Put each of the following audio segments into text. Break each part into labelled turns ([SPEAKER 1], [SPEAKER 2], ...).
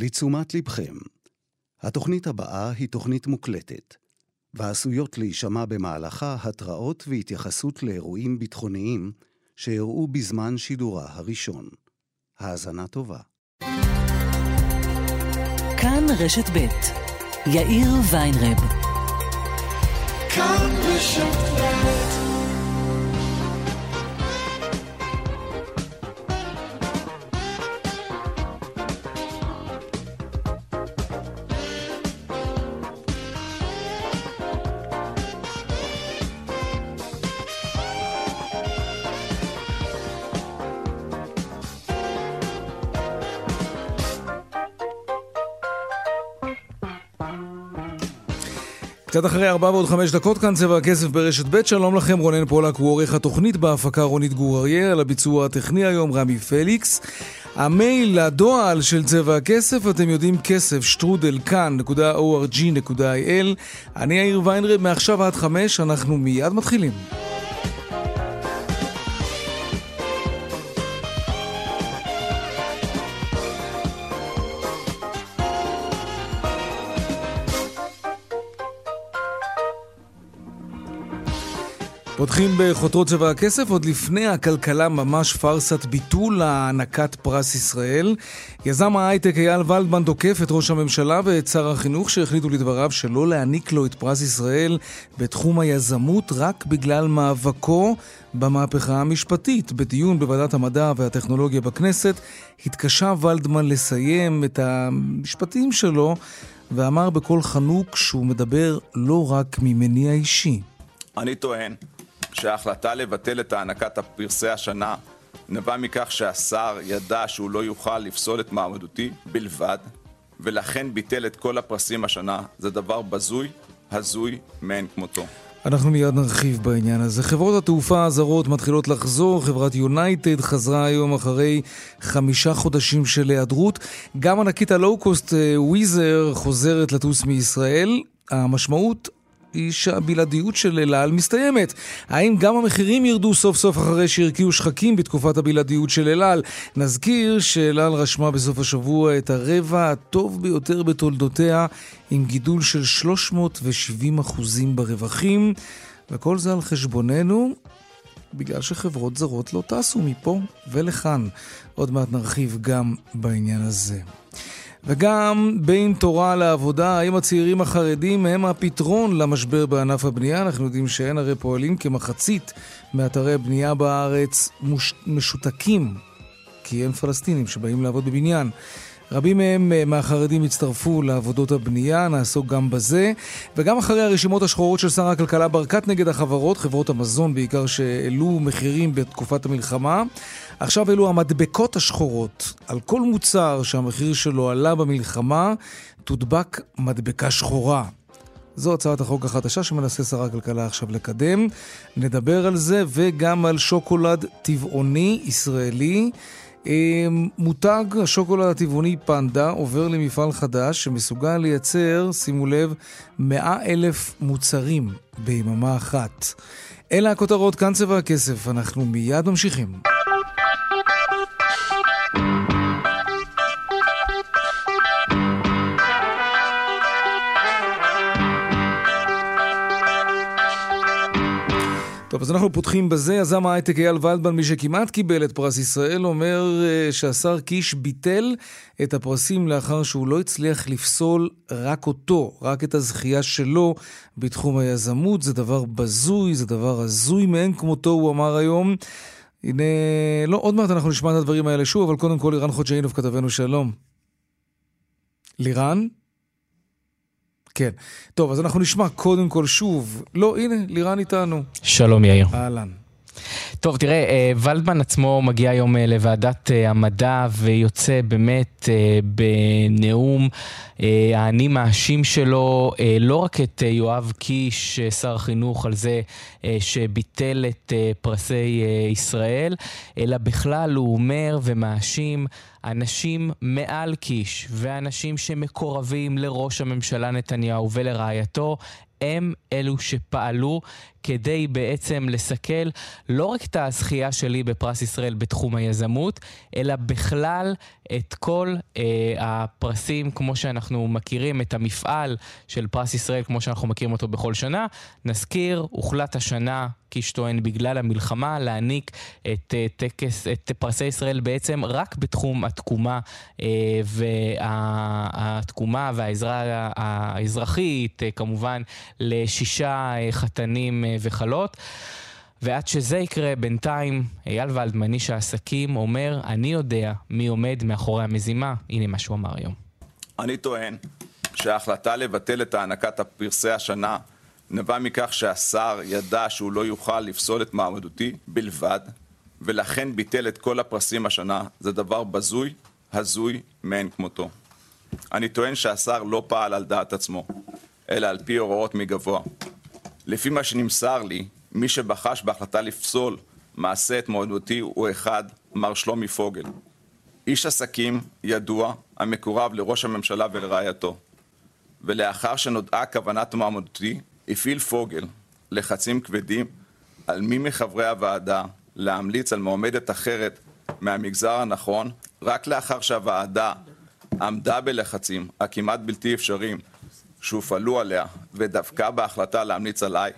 [SPEAKER 1] לתשומת לבכם, התוכנית הבאה היא תוכנית מוקלטת, ועשויות להישמע במהלכה התראות והתייחסות לאירועים ביטחוניים שאירעו בזמן שידורה הראשון. האזנה טובה.
[SPEAKER 2] כאן רשת ב' יאיר ויינרב. כאן רשת ב'
[SPEAKER 3] קצת אחרי ארבע ועוד חמש דקות כאן צבע הכסף ברשת ב', שלום לכם, רונן פולק הוא עורך התוכנית בהפקה רונית גור אריה, על הביצוע הטכני היום רמי פליקס. המייל לדועל של צבע הכסף, אתם יודעים כסף, שטרודל כאן.org.il. אני יאיר ויינרב, מעכשיו עד חמש, אנחנו מיד מתחילים. פותחים בחותרות צבע הכסף, עוד לפני הכלכלה ממש פארסת ביטול הענקת פרס ישראל. יזם ההייטק אייל ולדמן תוקף את ראש הממשלה ואת שר החינוך שהחליטו לדבריו שלא להעניק לו את פרס ישראל בתחום היזמות רק בגלל מאבקו במהפכה המשפטית. בדיון בוועדת המדע והטכנולוגיה בכנסת התקשה ולדמן לסיים את המשפטים שלו ואמר בקול חנוק שהוא מדבר לא רק ממניע אישי.
[SPEAKER 4] אני טוען שההחלטה לבטל את הענקת הפרסי השנה נבע מכך שהשר ידע שהוא לא יוכל לפסול את מעמדותי בלבד, ולכן ביטל את כל הפרסים השנה. זה דבר בזוי, הזוי, מאין כמותו.
[SPEAKER 3] אנחנו מיד נרחיב בעניין הזה. חברות התעופה הזרות מתחילות לחזור, חברת יונייטד חזרה היום אחרי חמישה חודשים של היעדרות. גם ענקית הלואו-קוסט וויזר חוזרת לטוס מישראל. המשמעות, היא שהבלעדיות של אל על מסתיימת. האם גם המחירים ירדו סוף סוף אחרי שהרקיעו שחקים בתקופת הבלעדיות של אל על? נזכיר שאל על רשמה בסוף השבוע את הרבע הטוב ביותר בתולדותיה, עם גידול של 370 אחוזים ברווחים, וכל זה על חשבוננו. בגלל שחברות זרות לא טסו מפה ולכאן. עוד מעט נרחיב גם בעניין הזה. וגם בין תורה לעבודה, האם הצעירים החרדים הם הפתרון למשבר בענף הבנייה? אנחנו יודעים שאין הרי פועלים כמחצית מאתרי הבנייה בארץ מוש... משותקים, כי אין פלסטינים שבאים לעבוד בבניין. רבים מהם אה, מהחרדים הצטרפו לעבודות הבנייה, נעסוק גם בזה. וגם אחרי הרשימות השחורות של שר הכלכלה ברקת נגד החברות, חברות המזון בעיקר שהעלו מחירים בתקופת המלחמה, עכשיו אלו המדבקות השחורות. על כל מוצר שהמחיר שלו עלה במלחמה, תודבק מדבקה שחורה. זו הצעת החוק החדשה שמנסה שר הכלכלה עכשיו לקדם. נדבר על זה וגם על שוקולד טבעוני ישראלי. אמ, מותג השוקולד הטבעוני פנדה עובר למפעל חדש שמסוגל לייצר, שימו לב, 100 אלף מוצרים ביממה אחת. אלה הכותרות, כאן צבע הכסף, אנחנו מיד ממשיכים. טוב, אז אנחנו פותחים בזה. יזם ההייטק אייל ולדמן, מי שכמעט קיבל את פרס ישראל, אומר uh, שהשר קיש ביטל את הפרסים לאחר שהוא לא הצליח לפסול רק אותו, רק את הזכייה שלו בתחום היזמות. זה דבר בזוי, זה דבר הזוי מאין כמותו, הוא אמר היום. הנה, לא, עוד מעט אנחנו נשמע את הדברים האלה שוב, אבל קודם כל לירן חודשיינוב כתבנו שלום. לירן? כן. טוב, אז אנחנו נשמע קודם כל שוב. לא, הנה, לירן איתנו.
[SPEAKER 5] שלום יאיר.
[SPEAKER 3] אהלן.
[SPEAKER 5] טוב, תראה, אה, ולדמן עצמו מגיע היום אה, לוועדת אה, המדע ויוצא באמת בנאום האני מאשים שלו לא רק את יואב קיש, שר החינוך, על זה שביטל את פרסי ישראל, אלא בכלל הוא אומר ומאשים אנשים מעל קיש ואנשים שמקורבים לראש הממשלה נתניהו ולרעייתו הם אלו שפעלו כדי בעצם לסכל לא רק את הזכייה שלי בפרס ישראל בתחום היזמות, אלא בכלל את כל אה, הפרסים כמו שאנחנו מכירים, את המפעל של פרס ישראל כמו שאנחנו מכירים אותו בכל שנה. נזכיר, הוחלט השנה, קיש טוען, בגלל המלחמה, להעניק את אה, טקס, את פרסי ישראל בעצם רק בתחום התקומה אה, והתקומה והעזרה האזרחית, אה, כמובן, לשישה אה, חתנים אה, וכלות. ועד שזה יקרה, בינתיים, אייל ולדמן, איש העסקים, אומר, אני יודע מי עומד מאחורי המזימה. הנה מה שהוא אמר היום.
[SPEAKER 4] אני טוען שההחלטה לבטל את הענקת פרסי השנה נבע מכך שהשר ידע שהוא לא יוכל לפסול את מעמדותי בלבד, ולכן ביטל את כל הפרסים השנה. זה דבר בזוי, הזוי, מאין כמותו. אני טוען שהשר לא פעל על דעת עצמו, אלא על פי הוראות מגבוה. לפי מה שנמסר לי, מי שבחש בהחלטה לפסול מעשה את מועדותי הוא אחד, מר שלומי פוגל. איש עסקים ידוע, המקורב לראש הממשלה ולרעייתו. ולאחר שנודעה כוונת מועמדותי, הפעיל פוגל לחצים כבדים על מי מחברי הוועדה להמליץ על מועמדת אחרת מהמגזר הנכון, רק לאחר שהוועדה עמדה בלחצים הכמעט בלתי אפשריים שהופעלו עליה ודבקה בהחלטה להמליץ עליי,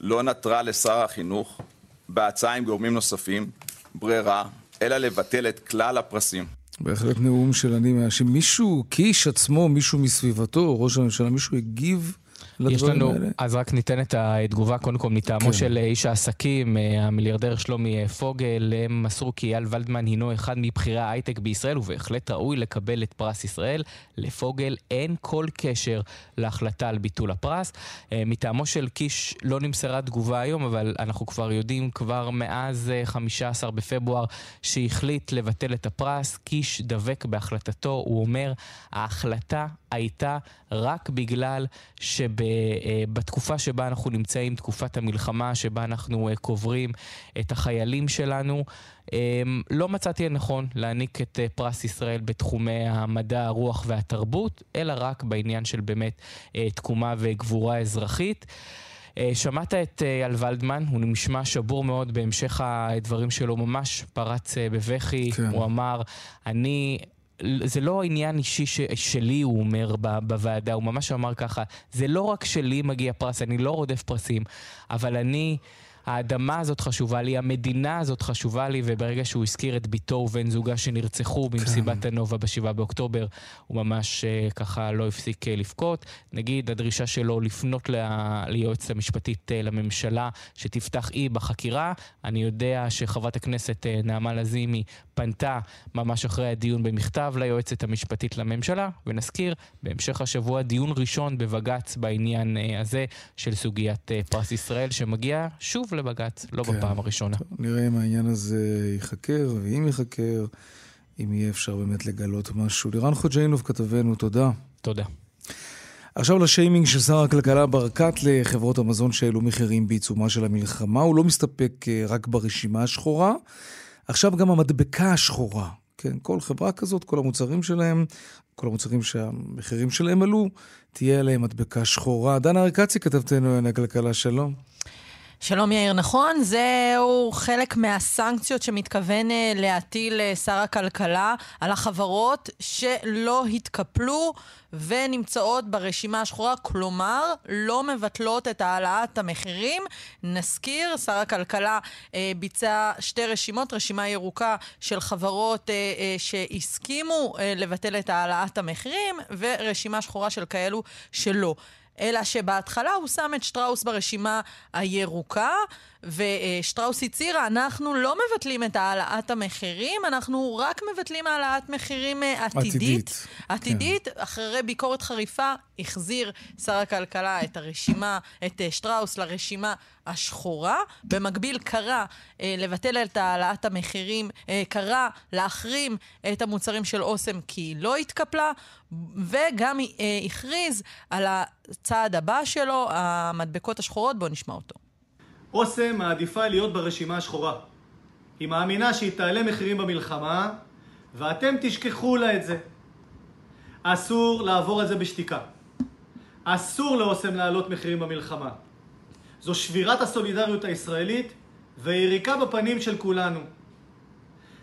[SPEAKER 4] לא נותרה לשר החינוך, בהצעה עם גורמים נוספים, ברירה, אלא לבטל את כלל הפרסים.
[SPEAKER 3] בהחלט נאום של אני מאשים. מישהו, קיש עצמו, מישהו מסביבתו, ראש הממשלה, מישהו הגיב
[SPEAKER 5] יש לנו, האלה? אז רק ניתן את התגובה קודם כל מטעמו כן. של איש העסקים, אה, המיליארדר שלומי פוגל, הם מסרו כי אייל ולדמן הינו אחד מבכירי ההייטק בישראל ובהחלט ראוי לקבל את פרס ישראל. לפוגל אין כל קשר להחלטה על ביטול הפרס. אה, מטעמו של קיש לא נמסרה תגובה היום, אבל אנחנו כבר יודעים כבר מאז 15 אה, בפברואר שהחליט לבטל את הפרס. קיש דבק בהחלטתו, הוא אומר, ההחלטה הייתה רק בגלל שבתקופה שבה אנחנו נמצאים, תקופת המלחמה, שבה אנחנו אה, קוברים את החיילים שלנו, אמ, לא מצאתי לנכון להעניק את אה, פרס ישראל בתחומי המדע, הרוח והתרבות, אלא רק בעניין של באמת אה, תקומה וגבורה אזרחית. שמעת את אייל ולדמן, הוא נשמע שבור מאוד בהמשך הדברים שלו, ממש פרץ בבכי, כן. הוא אמר, אני זה לא עניין אישי ש, שלי, הוא אומר בוועדה, הוא ממש אמר ככה, זה לא רק שלי מגיע פרס, אני לא רודף פרסים, אבל אני... האדמה הזאת חשובה לי, המדינה הזאת חשובה לי, וברגע שהוא הזכיר את ביתו ובן זוגה שנרצחו במסיבת כן. הנובה ב-7 באוקטובר, הוא ממש uh, ככה לא הפסיק uh, לבכות. נגיד, הדרישה שלו לפנות ל... ליועצת המשפטית uh, לממשלה, שתפתח אי בחקירה. אני יודע שחברת הכנסת uh, נעמה לזימי פנתה ממש אחרי הדיון במכתב ליועצת המשפטית לממשלה, ונזכיר, בהמשך השבוע דיון ראשון בבג"ץ בעניין uh, הזה של סוגיית uh, פרס ישראל, שמגיע שוב לבג"ץ, לא כן. בפעם הראשונה. טוב,
[SPEAKER 3] נראה אם העניין הזה ייחקר, ואם ייחקר, אם יהיה אפשר באמת לגלות משהו. לירן חוג'יינוב כתבנו, תודה.
[SPEAKER 5] תודה.
[SPEAKER 3] עכשיו לשיימינג של שר הכלכלה ברקת לחברות המזון שהעלו מחירים בעיצומה של המלחמה. הוא לא מסתפק אה, רק ברשימה השחורה, עכשיו גם המדבקה השחורה. כן, כל חברה כזאת, כל המוצרים שלהם, כל המוצרים שהמחירים שלהם עלו, תהיה עליהם מדבקה שחורה. דנה ארקצי כתבתנו לענייני הכלכלה, שלום.
[SPEAKER 6] שלום יאיר, נכון, זהו חלק מהסנקציות שמתכוון אה, להטיל אה, שר הכלכלה על החברות שלא התקפלו ונמצאות ברשימה השחורה, כלומר, לא מבטלות את העלאת המחירים. נזכיר, שר הכלכלה אה, ביצע שתי רשימות, רשימה ירוקה של חברות אה, אה, שהסכימו אה, לבטל את העלאת המחירים, ורשימה שחורה של כאלו שלא. אלא שבהתחלה הוא שם את שטראוס ברשימה הירוקה, ושטראוס הצהירה, אנחנו לא מבטלים את העלאת המחירים, אנחנו רק מבטלים העלאת מחירים אה, עתידית. עתידית. עתידית, כן. אחרי ביקורת חריפה, החזיר שר הכלכלה את הרשימה, את אה, שטראוס לרשימה השחורה. במקביל קרא אה, לבטל את העלאת המחירים, אה, קרא להחרים את המוצרים של אוסם כי היא לא התקפלה, וגם אה, הכריז על הצעד הבא שלו, המדבקות השחורות. בואו נשמע אותו.
[SPEAKER 7] אוסם מעדיפה להיות ברשימה השחורה. היא מאמינה שהיא תעלה מחירים במלחמה, ואתם תשכחו לה את זה. אסור לעבור על זה בשתיקה. אסור לאוסם להעלות מחירים במלחמה. זו שבירת הסולידריות הישראלית ויריקה בפנים של כולנו.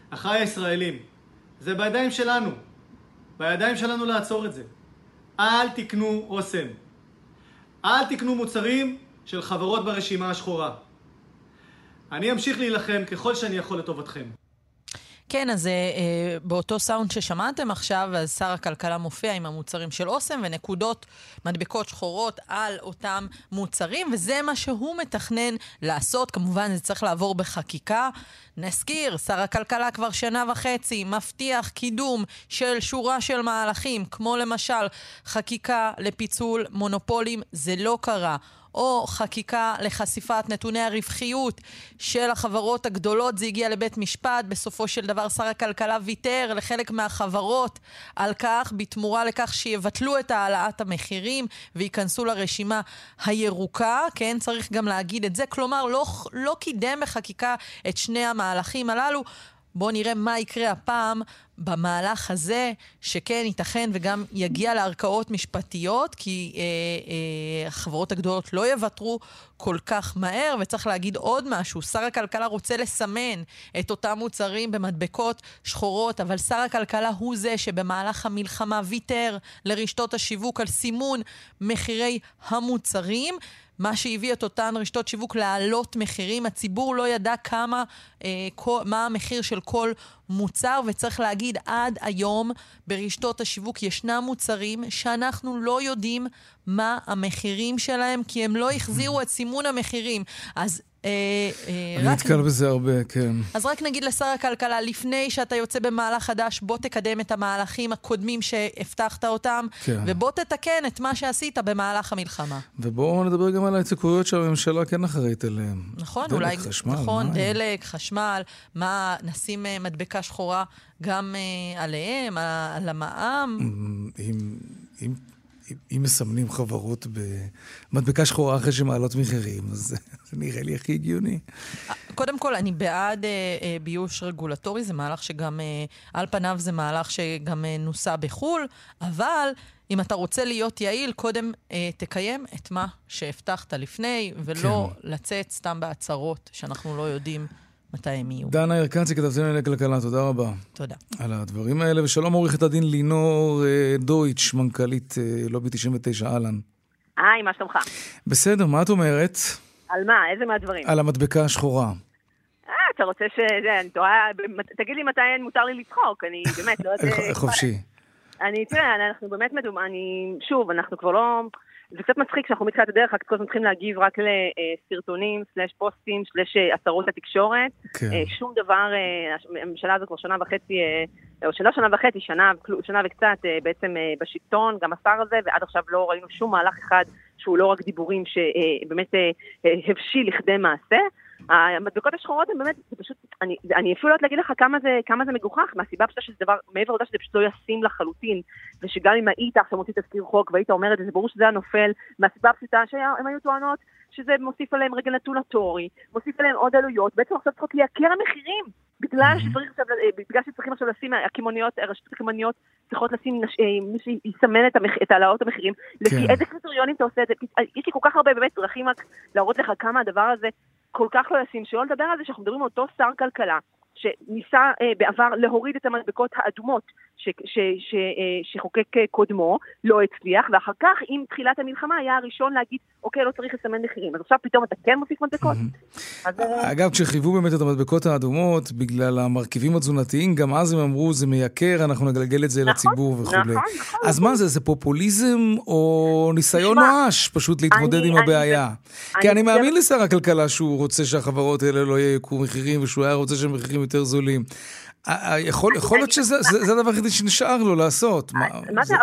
[SPEAKER 7] אחיי הישראלים, זה בידיים שלנו. בידיים שלנו לעצור את זה. אל תקנו אוסם. אל תקנו מוצרים של חברות ברשימה השחורה. אני אמשיך להילחם ככל שאני יכול לטובתכם.
[SPEAKER 6] כן, אז אה, באותו סאונד ששמעתם עכשיו, אז שר הכלכלה מופיע עם המוצרים של אוסם ונקודות, מדבקות שחורות על אותם מוצרים, וזה מה שהוא מתכנן לעשות. כמובן, זה צריך לעבור בחקיקה. נזכיר, שר הכלכלה כבר שנה וחצי מבטיח קידום של שורה של מהלכים, כמו למשל חקיקה לפיצול מונופולים, זה לא קרה. או חקיקה לחשיפת נתוני הרווחיות של החברות הגדולות. זה הגיע לבית משפט. בסופו של דבר שר הכלכלה ויתר לחלק מהחברות על כך, בתמורה לכך שיבטלו את העלאת המחירים וייכנסו לרשימה הירוקה. כן, צריך גם להגיד את זה. כלומר, לא, לא קידם בחקיקה את שני המהלכים הללו. בואו נראה מה יקרה הפעם במהלך הזה, שכן ייתכן וגם יגיע לערכאות משפטיות, כי אה, אה, החברות הגדולות לא יוותרו כל כך מהר, וצריך להגיד עוד משהו, שר הכלכלה רוצה לסמן את אותם מוצרים במדבקות שחורות, אבל שר הכלכלה הוא זה שבמהלך המלחמה ויתר לרשתות השיווק על סימון מחירי המוצרים. מה שהביא את אותן רשתות שיווק להעלות מחירים. הציבור לא ידע כמה, אה, כל, מה המחיר של כל מוצר, וצריך להגיד, עד היום ברשתות השיווק ישנם מוצרים שאנחנו לא יודעים מה המחירים שלהם, כי הם לא החזירו את סימון המחירים. אז
[SPEAKER 3] אני נתקל בזה הרבה, כן.
[SPEAKER 6] אז רק נגיד לשר הכלכלה, לפני שאתה יוצא במהלך חדש, בוא תקדם את המהלכים הקודמים שהבטחת אותם, כן. ובוא תתקן את מה שעשית במהלך המלחמה.
[SPEAKER 3] ובואו נדבר גם על ההתייקרויות שהממשלה כן אחראית עליהן.
[SPEAKER 6] נכון, דלק, אולי... חשמל, נכון, מים. דלק, חשמל, מה, נשים אה, מדבקה שחורה גם עליהם, על המע"מ.
[SPEAKER 3] אם... אם אם מסמנים חברות במדבקה שחורה אחרי שמעלות מחירים, אז זה נראה לי הכי הגיוני.
[SPEAKER 6] קודם כל, אני בעד אה, אה, ביוש רגולטורי, זה מהלך שגם, אה, על פניו זה מהלך שגם אה, נוסע בחו"ל, אבל אם אתה רוצה להיות יעיל, קודם אה, תקיים את מה שהבטחת לפני, ולא כן. לצאת סתם בהצהרות שאנחנו לא יודעים. מתי הם יהיו.
[SPEAKER 3] דנה ירקצי, כתבתי לענייני כלכלה, תודה רבה.
[SPEAKER 6] תודה.
[SPEAKER 3] על הדברים האלה, ושלום עורכת הדין לינור אה, דויטש, מנכ"לית אה, לובי 99, אהלן.
[SPEAKER 8] היי, מה שלומך?
[SPEAKER 3] בסדר, מה את אומרת?
[SPEAKER 8] על מה? איזה מהדברים?
[SPEAKER 3] על המדבקה השחורה.
[SPEAKER 8] אה, אתה רוצה ש... אני תוהה... תגיד לי מתי מותר לי לצחוק, אני באמת לא יודעת...
[SPEAKER 3] חופשי.
[SPEAKER 8] אני, תראה, אנחנו באמת מדומה, אני... שוב, אנחנו כבר לא... זה קצת מצחיק שאנחנו מתחילת הדרך, רק כל הזמן צריכים להגיב רק לסרטונים, סלאש פוסטים, סלאש אה, הצהרות לתקשורת. כן. אה, שום דבר, אה, הממשלה הזאת כבר שנה וחצי, או שלא שנה וחצי, שנה, שנה וקצת בעצם בשלטון, גם השר הזה, ועד עכשיו לא ראינו שום מהלך אחד שהוא לא רק דיבורים שבאמת הבשיל לכדי מעשה. המדבקות השחורות הן באמת, זה פשוט, אני, אני אפילו לא יודעת להגיד לך כמה זה, כמה זה מגוחך, מהסיבה הפשוטה שזה דבר, מעבר לעובדה שזה פשוט לא ישים לחלוטין, ושגם אם היית עכשיו מוציא תזכיר חוק והיית אומר את זה, זה ברור שזה היה נופל, מהסיבה הפשוטה שהן היו טוענות שזה מוסיף עליהם רגע נטולטורי, מוסיף עליהם עוד עלויות, בעצם עכשיו צריכות לייקר המחירים, בגלל שצריך עכשיו, אה, בגלל שצריכים עכשיו לשים, הקמעוניות, הרשתות הקמעוניות צריכות לשים, אה, מי שיסמן את, המח, את העלאות המחירים, לפי כן. איזה קריטריונים אתה עושה את זה, יש לי כל כך הרבה באמת דרכים רק להראות לך כמה הדבר הזה כל כך לא ישים, שלא לדבר על זה שאנחנו מדברים על אותו שר כלכלה, שניסה אה, בעבר להוריד את המדבקות האדומות ש, ש, ש, אה, שחוקק אה, קודמו, לא הצליח, ואחר כך עם תחילת המלחמה היה הראשון להגיד, אוקיי, לא צריך לסמן מחירים. אז עכשיו פתאום אתה כן מוסיף מדבקות?
[SPEAKER 3] אה, אגב, כשחייבו באמת את המדבקות האדומות, בגלל המרכיבים התזונתיים, גם אז הם אמרו, זה מייקר, אנחנו נגלגל את זה נכון, לציבור וכולי. נכון, נכון. אז מה זה, זה פופוליזם או ניסיון נואש פשוט להתמודד עם הבעיה? כי אני מאמין לשר הכלכלה שהוא רוצה שהחברות האלה לא ייקרו מחירים, ושהוא היה רוצה שהמחירים יותר זולים. אה, אה, יכול להיות שזה הדבר היחידי שנשאר לו לעשות.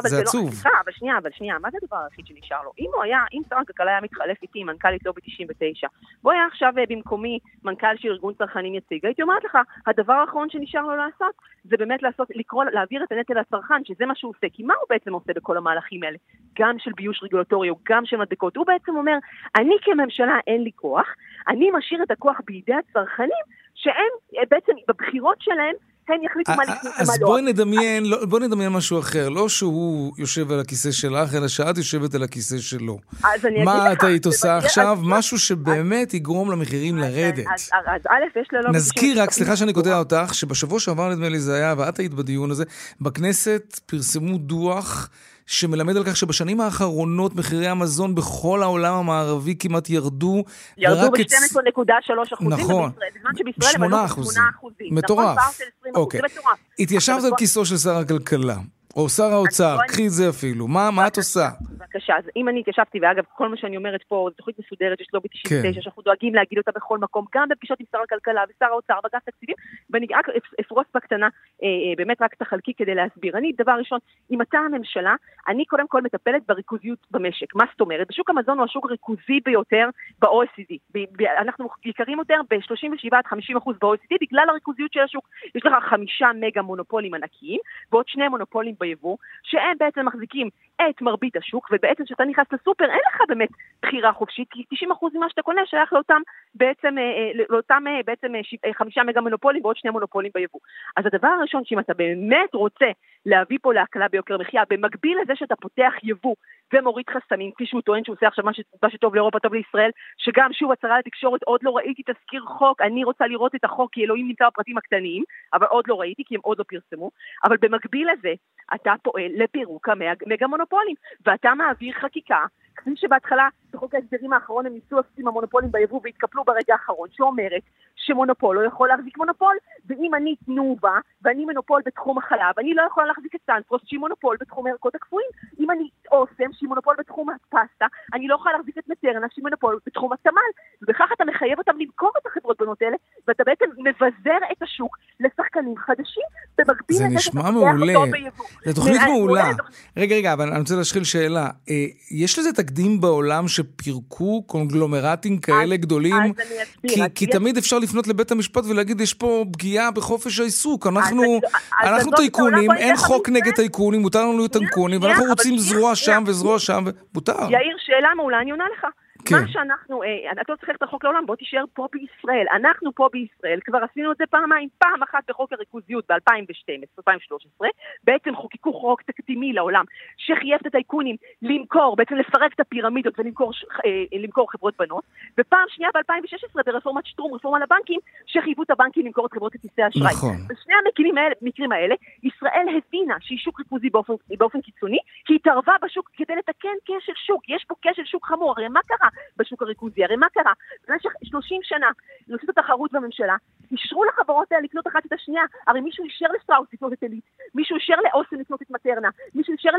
[SPEAKER 3] זה עצוב.
[SPEAKER 8] אבל שנייה, אבל שנייה, מה זה הדבר היחיד שנשאר לו? אם הוא היה, אם שר הכלכלה היה מתחלף איתי, מנכ"לית לובי 99, והוא היה עכשיו אה, במקומי מנכ"ל של ארגון צרכנים יציג, הייתי אומרת לך, הדבר האחרון שנשאר לו לעשות, זה באמת לעשות, לקרוא, להעביר את הנטל לצרכן, שזה מה שהוא עושה. כי מה הוא בעצם עושה בכל המהלכים האלה? גם של ביוש רגולטורי או גם של מדבקות. הוא בעצם אומר, אני כממשלה אין לי כוח, אני משאיר את הכוח בידי הצרכנים, שהם בעצם בבחירות שלהם הם יחליטו מה לקנות ומה לא.
[SPEAKER 3] אז בואי נדמיין, לא, בואי נדמיין משהו אחר. לא שהוא יושב על הכיסא שלך, אלא שאת יושבת על הכיסא שלו.
[SPEAKER 8] אז אני אגיד
[SPEAKER 3] מה
[SPEAKER 8] לך,
[SPEAKER 3] את היית עושה
[SPEAKER 8] אז-
[SPEAKER 3] עכשיו?
[SPEAKER 8] אז-
[SPEAKER 3] משהו שבאמת יגרום למחירים לרדת.
[SPEAKER 8] אז, אז, אז א', יש ללא...
[SPEAKER 3] נזכיר רק, סליחה שאני קוטע אותך, שבשבוע שעבר נדמה לי זה היה, ואת היית בדיון הזה, בכנסת פרסמו דוח שמלמד על כך שבשנים האחרונות מחירי המזון בכל העולם המערבי כמעט ירדו.
[SPEAKER 8] ירדו
[SPEAKER 3] ורק אצ-
[SPEAKER 8] ב-12.3 אחוזים,
[SPEAKER 3] נכון.
[SPEAKER 8] ובישראל- בזמן שבישראל הם עלו
[SPEAKER 3] אחוזים.
[SPEAKER 8] ב-8 אחוזים.
[SPEAKER 3] מטורף.
[SPEAKER 8] נכון, פער של 20 אחוז,
[SPEAKER 3] אוקיי.
[SPEAKER 8] זה מטורף.
[SPEAKER 3] התיישבת על
[SPEAKER 8] בוא-
[SPEAKER 3] כיסו של שר הכלכלה, או שר האוצר, קחי את זה אפילו. מה מה את עושה?
[SPEAKER 8] בבקשה, אז אם אני התיישבתי, ואגב, כל מה שאני אומרת פה, זו תוכנית מסודרת, יש לובי 99,
[SPEAKER 3] כן.
[SPEAKER 8] שאנחנו דואגים להגיד אותה בכל מקום, גם בפגישות עם שר הכלכלה ושר האוצר ואגף תקציבים, ואני רק אפ- אפרוס בקטנה, אה, אה, באמת רק תחלקי כדי להסביר. אני, דבר ראשון, אם אתה הממשלה, אני קודם כל מטפלת בריכוזיות במשק. מה זאת אומרת? בשוק המזון הוא השוק הריכוזי ביותר ב-OECD. ב- ב- אנחנו יקרים יותר ב-37 עד 50 אחוז ב-OECD בגלל הריכוזיות של השוק. יש לך חמישה מגה מונופולים ענקיים, ועוד שני מונופולים ביבוא, שהם בעצם מחזיקים את מרבית השוק, ובעצם כשאתה נכנס לסופר אין לך באמת בחירה חופשית, כי 90% ממה שאתה קונה שייך לאותם בעצם, אה, אה, לאותם אה, בעצם חמישה מגה מונופולים ועוד שני מונופולים ביבוא. אז הדבר הראשון, שאם אתה באמת רוצה להביא פה להקלה ביוקר המחיה, במקביל לזה שאתה פותח יבוא ומוריד חסמים, כפי שהוא טוען שהוא עושה עכשיו מה, ש... מה שטוב לאירופה טוב לישראל, שגם שוב הצהרה לתקשורת, עוד לא ראיתי תזכיר חוק, אני רוצה לראות את החוק כי אלוהים נמצא בפרטים הקטנים, אבל עוד לא ראיתי כי הם עוד לא פרסמו, אבל במקביל לזה אתה פועל לפירוק המגה מונופולים, ואתה מעביר חקיקה, כפי שבהתחלה בחוק ההסדרים האחרון הם ניסו לעשות עם המונופולים ביבוא והתקפלו ברגע האחרון, שאומרת שמונופול לא יכול להחזיק מונופול, ואם אני תנובה ואני מונופול בתחום החלב, אני לא יכולה להחזיק את סנפרוסט שהיא מונופול בתחום הירקות הקפואים. אם אני אוסם שהיא מונופול בתחום הפסטה, אני לא יכולה להחזיק את מטרנה שהיא מונופול בתחום התמ"ל. ובכך אתה מחייב אותם למכור את החברות בנות האלה, ואתה בעצם מבזר את השוק לשחקנים חדשים, במקביל
[SPEAKER 3] זה
[SPEAKER 8] לזה שאתה
[SPEAKER 3] מעולה.
[SPEAKER 8] אותו ביבוא.
[SPEAKER 3] זו תוכנית מעולה. רגע, רגע, אבל אני רוצה להשחיל שאלה. אה, יש לזה תקדים בעולם שפירקו קונגלומרטים כאלה גדולים?
[SPEAKER 8] אז אני אסביר.
[SPEAKER 3] כי,
[SPEAKER 8] אז
[SPEAKER 3] כי
[SPEAKER 8] יש-
[SPEAKER 3] תמיד אפשר לפנות לבית המשפט ולהגיד, יש פה פגיעה בחופש העיסוק. אנחנו,
[SPEAKER 8] אז
[SPEAKER 3] אנחנו
[SPEAKER 8] את
[SPEAKER 3] טייקונים, אין חוק. נגד טייקונים, מותר לנו להיות טייקונים, ואנחנו רוצים זרוע. שם וזרוע שם, ומותר.
[SPEAKER 8] יאיר, שאלה מעולה, אני עונה לך.
[SPEAKER 3] כן.
[SPEAKER 8] מה שאנחנו, אה, אתה לא צריך ללכת רחוק לעולם, בוא תישאר פה בישראל. אנחנו פה בישראל, כבר עשינו את זה פעמיים. פעם אחת בחוק הריכוזיות ב-2012-2013, בעצם חוקקו חוק תקדימי לעולם, שחייב את הטייקונים למכור, בעצם לפרק את הפירמידות ולמכור אה, למכור חברות בנות, ופעם שנייה ב-2016 ברפורמת שטרום, רפורמה לבנקים, שחייבו את הבנקים למכור את חברות כרטיסי האשראי.
[SPEAKER 3] נכון.
[SPEAKER 8] בשני המקרים האלה, המקרים האלה, ישראל הבינה שהיא שוק ריכוזי באופן, באופן קיצוני, היא התערבה בשוק כדי לתקן כשל שוק. יש פה כשל שוק חמור. הרי מה קרה בשוק הריכוזי? הרי מה קרה? במשך 30 שנה, רשות התחרות בממשלה, אישרו לחברות האלה לקנות אחת את השנייה. הרי מישהו אישר לסטראוס לקנות את עילית, מישהו אישר לאוסם לקנות את מטרנה, מישהו אישר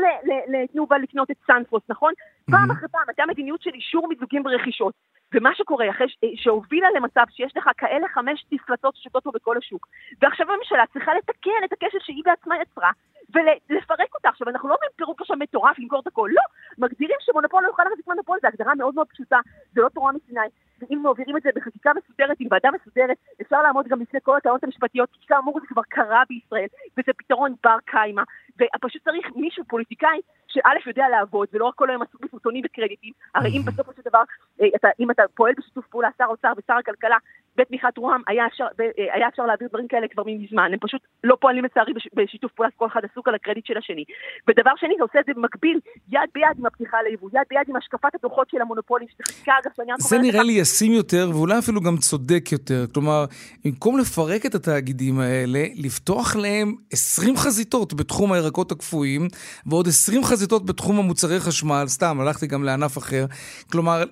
[SPEAKER 8] לתנובה לקנות את סנפרוס, נכון? פעם אחרי פעם הייתה מדיניות של אישור מיזוגים ורכישות. ומה שקורה, אחרי שהובילה למצב שיש לך כאלה חמש תפלצות ששותות פה בכל השוק, ועכשיו הממשלה צריכה לתקן את הכשל שהיא בעצמה יצרה, ולפרק אותה. עכשיו, אנחנו לא אומרים פירוק עכשיו מטורף, למכור את הכל, לא. מגדירים שמונופול לא יוכל להחזיק מונופול, זו הגדרה מאוד מאוד פשוטה, זה לא תורה מסיני. ואם מעבירים את זה בחקיקה מסודרת, עם ועדה מסודרת, אפשר לעמוד גם לפני כל הטענות המשפטיות, כי כאמור זה כבר קרה בישראל, וזה פתרון בר קיימא, ופשוט צריך מישהו, פוליטיקאי, שא' יודע לעבוד, ולא רק כל היום עסוק בפוטונים וקרדיטים, הרי אם בסופו של דבר, אה, אתה, אם אתה פועל בשיתוף פעולה, שר האוצר ושר הכלכלה, בתמיכת רוה"מ, היה אפשר, אה, היה אפשר להעביר דברים כאלה כבר מזמן, הם פשוט לא פועלים לצערי בש- בשיתוף פעולה, כל אחד עסוק על הקרדיט של השני. ודבר שני, אתה עושה את זה במקביל, יד ביד עם הפתיחה ליבוא, יד ביד עם השקפת הדוחות של המונופולים, שזה חקיקה אגב שאני רק
[SPEAKER 3] זה
[SPEAKER 8] אומרת
[SPEAKER 3] נראה
[SPEAKER 8] לך,
[SPEAKER 3] לי ישים יותר, ואולי אפילו גם צודק יותר. כלומר, במקום לפרק את התאגידים האלה, לפתוח להם 20 חזיתות בתחום הירקות הקפואים, ועוד 20 חזיתות בתחום המוצרי חשמל, סתם, הלכתי גם לענף אחר. כלומר,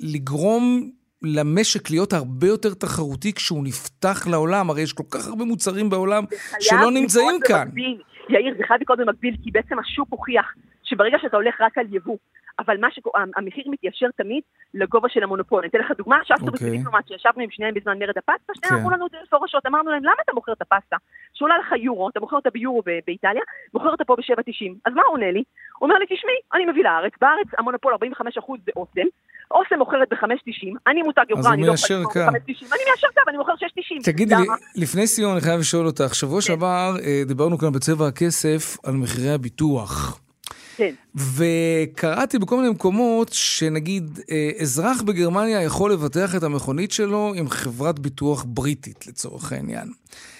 [SPEAKER 3] לגרום... למשק להיות הרבה יותר תחרותי כשהוא נפתח לעולם, הרי יש כל כך הרבה מוצרים בעולם שלא נמצאים כאן.
[SPEAKER 8] במקביל. יאיר, זה חייב לקרות במקביל, כי בעצם השוק הוכיח שברגע שאתה הולך רק על יבוא, אבל מה המחיר מתיישר תמיד לגובה של המונופול. אני אתן לך דוגמה, שסטוביץ
[SPEAKER 3] אוקיי.
[SPEAKER 8] ודיפלומט, שישבנו עם שניהם בזמן מרד הפסטה, שניהם
[SPEAKER 3] כן.
[SPEAKER 8] אמרו לנו את זה מפורשות, אמרנו להם, למה אתה מוכר את הפסטה? שעולה לך יורו, אתה מוכר אותה ביורו ב- באיטליה, מוכר אותה פה ב-7.90. אז מה הוא עונה לי? הוא אומר לי, תשמעי, אני מביא לארץ, בארץ המונופול 45% זה אוסם, אוסם מוכרת ב-5.90, אני מותג יוקרה, אני לא
[SPEAKER 3] קו.
[SPEAKER 8] למכור ב-5.90, אני מיישר קו, אני מוכר 6.90.
[SPEAKER 3] תגידי לי? לפני סיום אני חייב לשאול אותך, שבוע
[SPEAKER 8] כן.
[SPEAKER 3] שעבר אה, דיברנו כאן בצבע הכסף על מחירי הביטוח.
[SPEAKER 8] כן.
[SPEAKER 3] וקראתי בכל מיני מקומות שנגיד אה, אזרח בגרמניה יכול לבטח את המכונית שלו עם חברת ביטוח בריטית, לצורך העניין.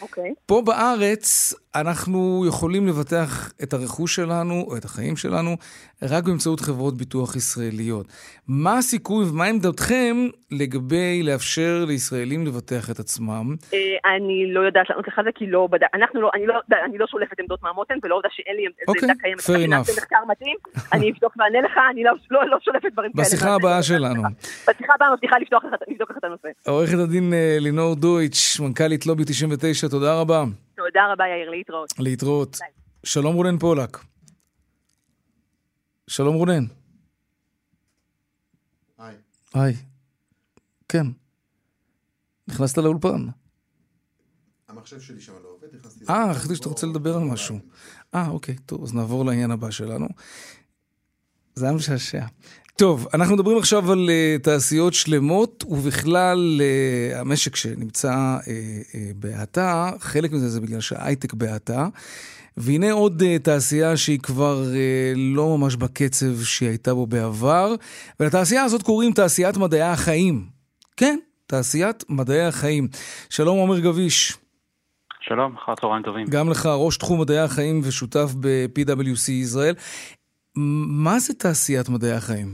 [SPEAKER 8] אוקיי.
[SPEAKER 3] פה בארץ אנחנו יכולים לבטח את הרכוש שלנו או את החיים שלנו רק באמצעות חברות ביטוח ישראליות. מה הסיכוי ומה עמדתכם לגבי לאפשר לישראלים לבטח את עצמם?
[SPEAKER 8] אה, אני לא יודעת לענות לך על זה, כי לא בדק... אנחנו לא, אני לא, אני לא שולפת עמדות מהמותן, ולא עובדה שאין לי איזה
[SPEAKER 3] אוקיי,
[SPEAKER 8] עמדה קיימת.
[SPEAKER 3] fair
[SPEAKER 8] לכן
[SPEAKER 3] enough.
[SPEAKER 8] מחקר מתאים, אני אבדוק ואענה לך, אני לא- לא לא שולפת דברים כאלה.
[SPEAKER 3] בשיחה הבאה שלנו.
[SPEAKER 8] בשיחה הבאה מבטיחה לפתוח לבדוק לך את הנושא.
[SPEAKER 3] עורכת הדין אה, לינור דויטש, מנכ"לית לובי 99, תודה רבה.
[SPEAKER 8] תודה רבה, יאיר, להתראות.
[SPEAKER 3] להתראות.
[SPEAKER 8] ביי.
[SPEAKER 3] שלום רונן פולק. שלום רונן.
[SPEAKER 9] היי.
[SPEAKER 3] היי. כן. נכנסת לאולפן.
[SPEAKER 9] המחשב שלי שם לא עובד, נכנסתי...
[SPEAKER 3] אה, חשבתי שאתה רוצה לדבר על
[SPEAKER 9] בוא
[SPEAKER 3] משהו. אה, אוקיי, טוב, אז נעבור לעניין הבא שלנו. זה היה משעשע. טוב, אנחנו מדברים עכשיו על uh, תעשיות שלמות, ובכלל uh, המשק שנמצא uh, uh, בהאטה, חלק מזה זה בגלל שההייטק בהאטה. והנה עוד uh, תעשייה שהיא כבר uh, לא ממש בקצב שהיא הייתה בו בעבר, ולתעשייה הזאת קוראים תעשיית מדעי החיים. כן, תעשיית מדעי החיים. שלום עומר גביש.
[SPEAKER 10] שלום, אחר צהריים טובים.
[SPEAKER 3] גם לך, ראש תחום מדעי החיים ושותף ב-PwC ישראל. מה זה תעשיית מדעי החיים?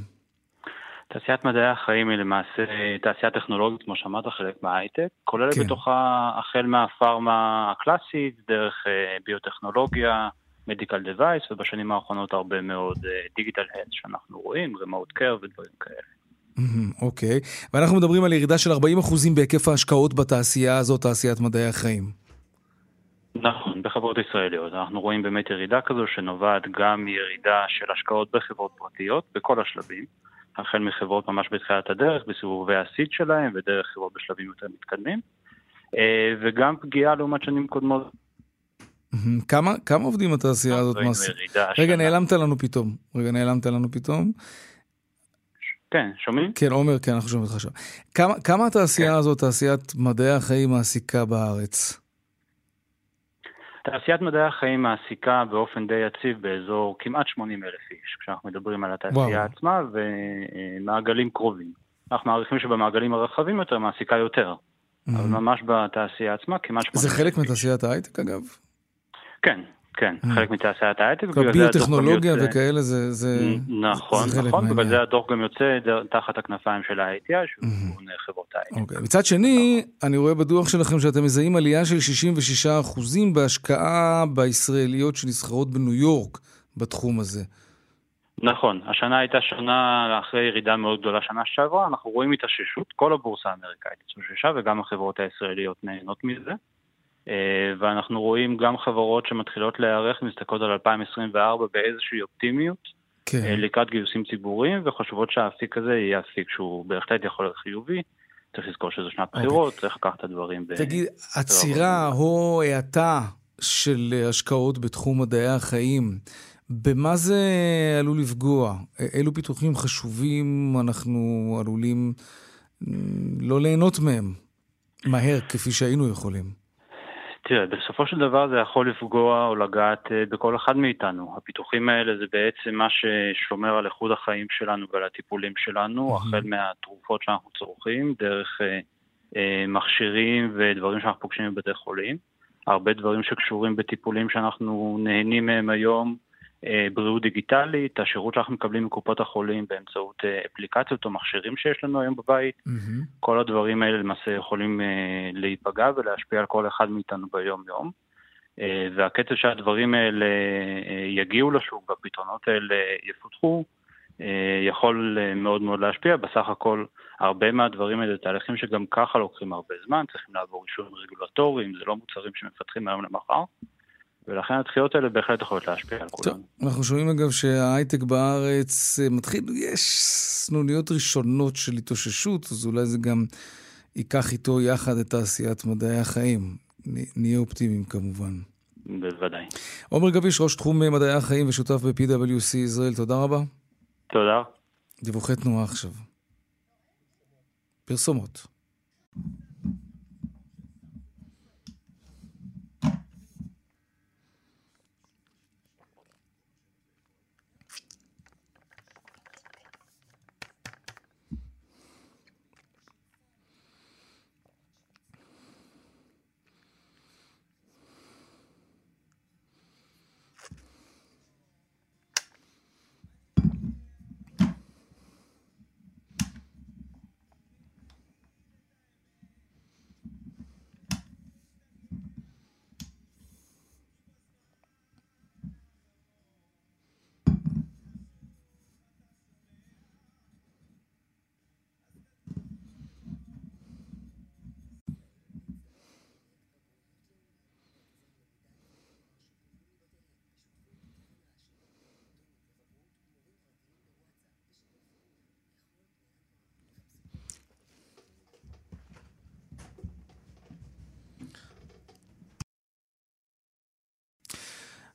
[SPEAKER 10] תעשיית מדעי החיים היא למעשה תעשייה טכנולוגית, כמו שאמרת, חלק מההייטק, כוללת
[SPEAKER 3] כן.
[SPEAKER 10] בתוכה החל מהפארמה הקלאסית, דרך אה, ביוטכנולוגיה, מדיקל דווייס, ובשנים האחרונות הרבה מאוד דיגיטל הלס שאנחנו רואים, remote care ודברים כאלה.
[SPEAKER 3] אוקיי. ואנחנו מדברים על ירידה של 40% בהיקף ההשקעות בתעשייה הזאת, תעשיית מדעי החיים.
[SPEAKER 10] נכון, בחברות ישראליות. אנחנו רואים באמת ירידה כזו שנובעת גם מירידה של השקעות בחברות פרטיות, בכל השלבים. החל מחברות ממש בתחילת הדרך, בסיבובי הסיד שלהם, ודרך חברות בשלבים יותר מתקדמים. אה, וגם פגיעה לעומת שנים קודמות.
[SPEAKER 3] כמה, כמה עובדים התעשייה הזאת?
[SPEAKER 10] ירידה
[SPEAKER 3] רגע,
[SPEAKER 10] השנה.
[SPEAKER 3] נעלמת לנו פתאום. רגע, נעלמת לנו פתאום.
[SPEAKER 10] כן, שומעים?
[SPEAKER 3] כן, עומר, כן, אנחנו שומעים אותך עכשיו. כמה, כמה התעשייה
[SPEAKER 10] כן.
[SPEAKER 3] הזאת, תעשיית מדעי החיים, מעסיקה בארץ?
[SPEAKER 10] תעשיית מדעי החיים מעסיקה באופן די יציב באזור כמעט 80 אלף איש, כשאנחנו מדברים על התעשייה
[SPEAKER 3] וואו.
[SPEAKER 10] עצמה ומעגלים קרובים. אנחנו מעריכים שבמעגלים הרחבים יותר מעסיקה יותר, אבל
[SPEAKER 3] מהמם.
[SPEAKER 10] ממש בתעשייה עצמה כמעט 80
[SPEAKER 3] זה
[SPEAKER 10] אלף
[SPEAKER 3] חלק
[SPEAKER 10] איש.
[SPEAKER 3] מתעשיית ההייטק, אגב?
[SPEAKER 10] כן, כן,
[SPEAKER 3] אה.
[SPEAKER 10] חלק מתעשיית ההייטק.
[SPEAKER 3] ביוטכנולוגיה וכאלה, זה... זה...
[SPEAKER 10] נכון,
[SPEAKER 3] זה חלק
[SPEAKER 10] נכון, בגלל. זה הדוח גם יוצא תחת הכנפיים של ה-ITI, שהוא אה, חברות ההייטק.
[SPEAKER 3] אוקיי. מצד שני, אני רואה בדוח שלכם שאתם מזהים עלייה של 66% בהשקעה בישראליות שנסחרות בניו יורק בתחום הזה.
[SPEAKER 10] נכון, השנה הייתה שנה אחרי ירידה מאוד גדולה שנה שעברה, אנחנו רואים התאוששות, כל הבורסה האמריקאית התאוששה וגם החברות הישראליות נהנות מזה. אה, ואנחנו רואים גם חברות שמתחילות להיערך, מסתכלות על 2024 באיזושהי אופטימיות, אה,
[SPEAKER 3] כן.
[SPEAKER 10] לקראת גיוסים ציבוריים, וחושבות שהאפיק הזה יהיה אפיק שהוא בהחלט יכול להיות חיובי. צריך לזכור שזו שנת בחירות, צריך לקחת את הדברים ב...
[SPEAKER 3] אוקיי. תגיד, עצירה או האטה של השקעות בתחום מדעי החיים, במה זה עלול לפגוע? אילו פיתוחים חשובים אנחנו עלולים mm, לא ליהנות מהם מהר כפי שהיינו יכולים?
[SPEAKER 10] תראה, בסופו של דבר זה יכול לפגוע או לגעת אה, בכל אחד מאיתנו. הפיתוחים האלה זה בעצם מה ששומר על איכות החיים שלנו ועל הטיפולים שלנו, החל מהתרופות שאנחנו צורכים, דרך אה, אה, מכשירים ודברים שאנחנו פוגשים בבתי חולים. הרבה דברים שקשורים בטיפולים שאנחנו נהנים מהם היום, בריאות דיגיטלית, השירות שאנחנו מקבלים מקופות החולים באמצעות אה, אפליקציות או מכשירים שיש לנו היום בבית.
[SPEAKER 3] מהמם.
[SPEAKER 10] כל הדברים האלה למעשה יכולים אה, להיפגע ולהשפיע על כל אחד מאיתנו ביום-יום. אה, והקצב שהדברים האלה אה, יגיעו לשוק והפתרונות האלה יפותחו, אה, יכול אה, מאוד מאוד להשפיע. בסך הכל, הרבה מהדברים האלה זה תהליכים שגם ככה לוקחים הרבה זמן, צריכים לעבור אישורים רגולטוריים, זה לא מוצרים שמפתחים מהיום למחר. ולכן הדחיות האלה בהחלט יכולות להשפיע על
[SPEAKER 3] טוב,
[SPEAKER 10] כולנו.
[SPEAKER 3] אנחנו שומעים אגב שההייטק בארץ אה, מתחיל, יש סנוניות ראשונות של התאוששות, אז אולי זה גם ייקח איתו יחד את תעשיית מדעי החיים. נהיה אופטימיים כמובן.
[SPEAKER 10] בוודאי.
[SPEAKER 3] עומר גביש, ראש תחום מדעי החיים ושותף ב-PwC ישראל, תודה רבה.
[SPEAKER 10] תודה.
[SPEAKER 3] דיווחי תנועה עכשיו. פרסומות.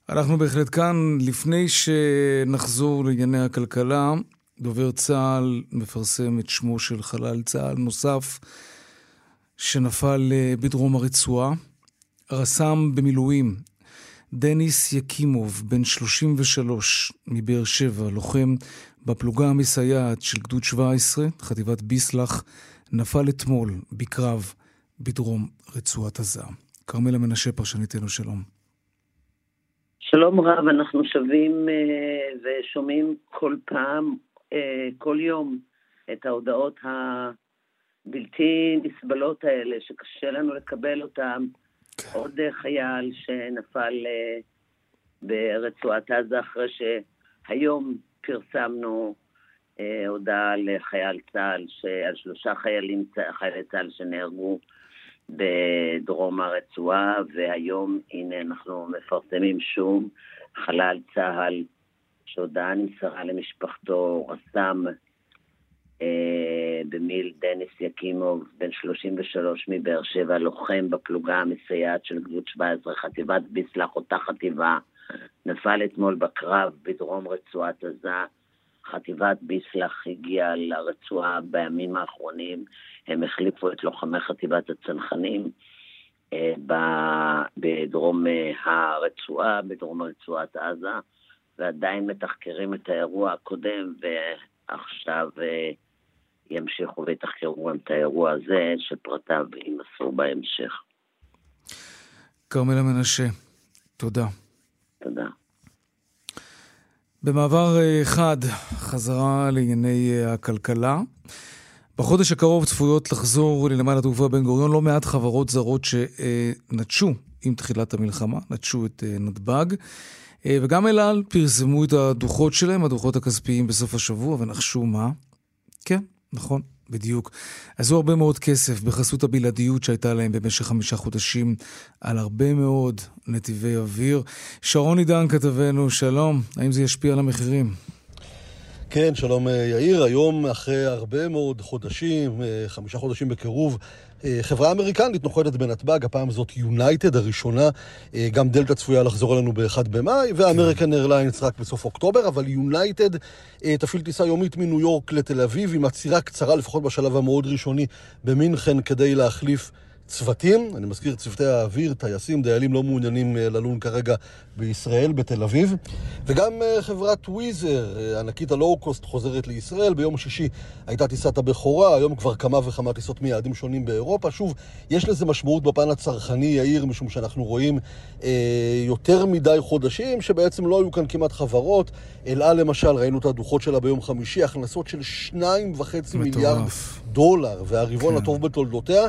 [SPEAKER 3] אנחנו בהחלט כאן. לפני שנחזור לענייני הכלכלה, דובר צה"ל מפרסם את שמו של חלל צה"ל נוסף שנפל אה, בדרום הרצועה. רס"ם במילואים, דניס יקימוב, בן 33, מבאר שבע, לוחם בפלוגה המסייעת של גדוד 17, חטיבת ביסלח, נפל אתמול בקרב בדרום רצועת עזה. כרמלה מנשה, פרשניתנו, שלום.
[SPEAKER 11] שלום רב, אנחנו שבים אה, ושומעים כל פעם, אה, כל יום, את ההודעות הבלתי נסבלות האלה, שקשה לנו לקבל אותן. כן. עוד חייל שנפל אה, ברצועת עזה אחרי שהיום פרסמנו הודעה לחייל צה"ל, על שלושה חיילים, חיילי צה"ל שנהרגו בדרום הרצועה, והיום, הנה, אנחנו מפרסמים שוב חלל צה"ל, שהודעה נמסרה למשפחתו, רס"ם אה, במיל דניס יקימוב, בן 33 מבאר שבע, לוחם בפלוגה המסייעת של גדוד 17, חטיבת ביסלח, אותה חטיבה, נפל אתמול בקרב בדרום רצועת עזה. חטיבת ביסלח הגיעה לרצועה בימים האחרונים, הם החליפו את לוחמי חטיבת הצנחנים אה, בדרום אה, הרצועה, בדרום רצועת עזה, ועדיין מתחקרים את האירוע הקודם, ועכשיו אה, ימשיכו ויתחקרו את האירוע הזה, שפרטיו יימסרו בהמשך.
[SPEAKER 3] כרמלה מנשה, תודה.
[SPEAKER 11] תודה.
[SPEAKER 3] במעבר אה, חד, חזרה לענייני אה, הכלכלה. בחודש הקרוב צפויות לחזור לנמל התעופה בן גוריון לא מעט חברות זרות שנטשו עם תחילת המלחמה, נטשו את אה, נתב"ג. וגם אל על פרסמו את הדוחות שלהם, הדוחות הכספיים בסוף השבוע, ונחשו מה? כן, נכון, בדיוק. עשו הרבה מאוד כסף בחסות הבלעדיות שהייתה להם במשך חמישה חודשים על הרבה מאוד נתיבי אוויר. שרון עידן כתבנו, שלום, האם זה ישפיע על המחירים?
[SPEAKER 12] כן, שלום אה, יאיר. היום, אחרי הרבה מאוד חודשים, אה, חמישה חודשים בקירוב, חברה אמריקנית נוחתת בנתב"ג, הפעם זאת יונייטד הראשונה, גם דלתא צפויה לחזור אלינו ב-1 במאי, ואמריקן איירליינס רק בסוף אוקטובר, אבל יונייטד תפעיל טיסה יומית מניו יורק לתל אביב, עם עצירה קצרה, לפחות בשלב המאוד ראשוני, במינכן, כדי להחליף צוותים, אני מזכיר צוותי האוויר, טייסים, דיילים לא מעוניינים אה, ללון כרגע בישראל, בתל אביב. וגם אה, חברת וויזר, אה, ענקית הלואו-קוסט, חוזרת לישראל. ביום שישי הייתה טיסת הבכורה, היום כבר כמה וכמה טיסות מיעדים שונים באירופה. שוב, יש לזה משמעות בפן הצרכני, יאיר, משום שאנחנו רואים אה, יותר מדי חודשים שבעצם לא היו כאן כמעט חברות. אל על למשל, ראינו את הדוחות שלה ביום חמישי, הכנסות של שניים וחצי מיליארד דולר, והרבעון כן. הטוב בתולדותיה.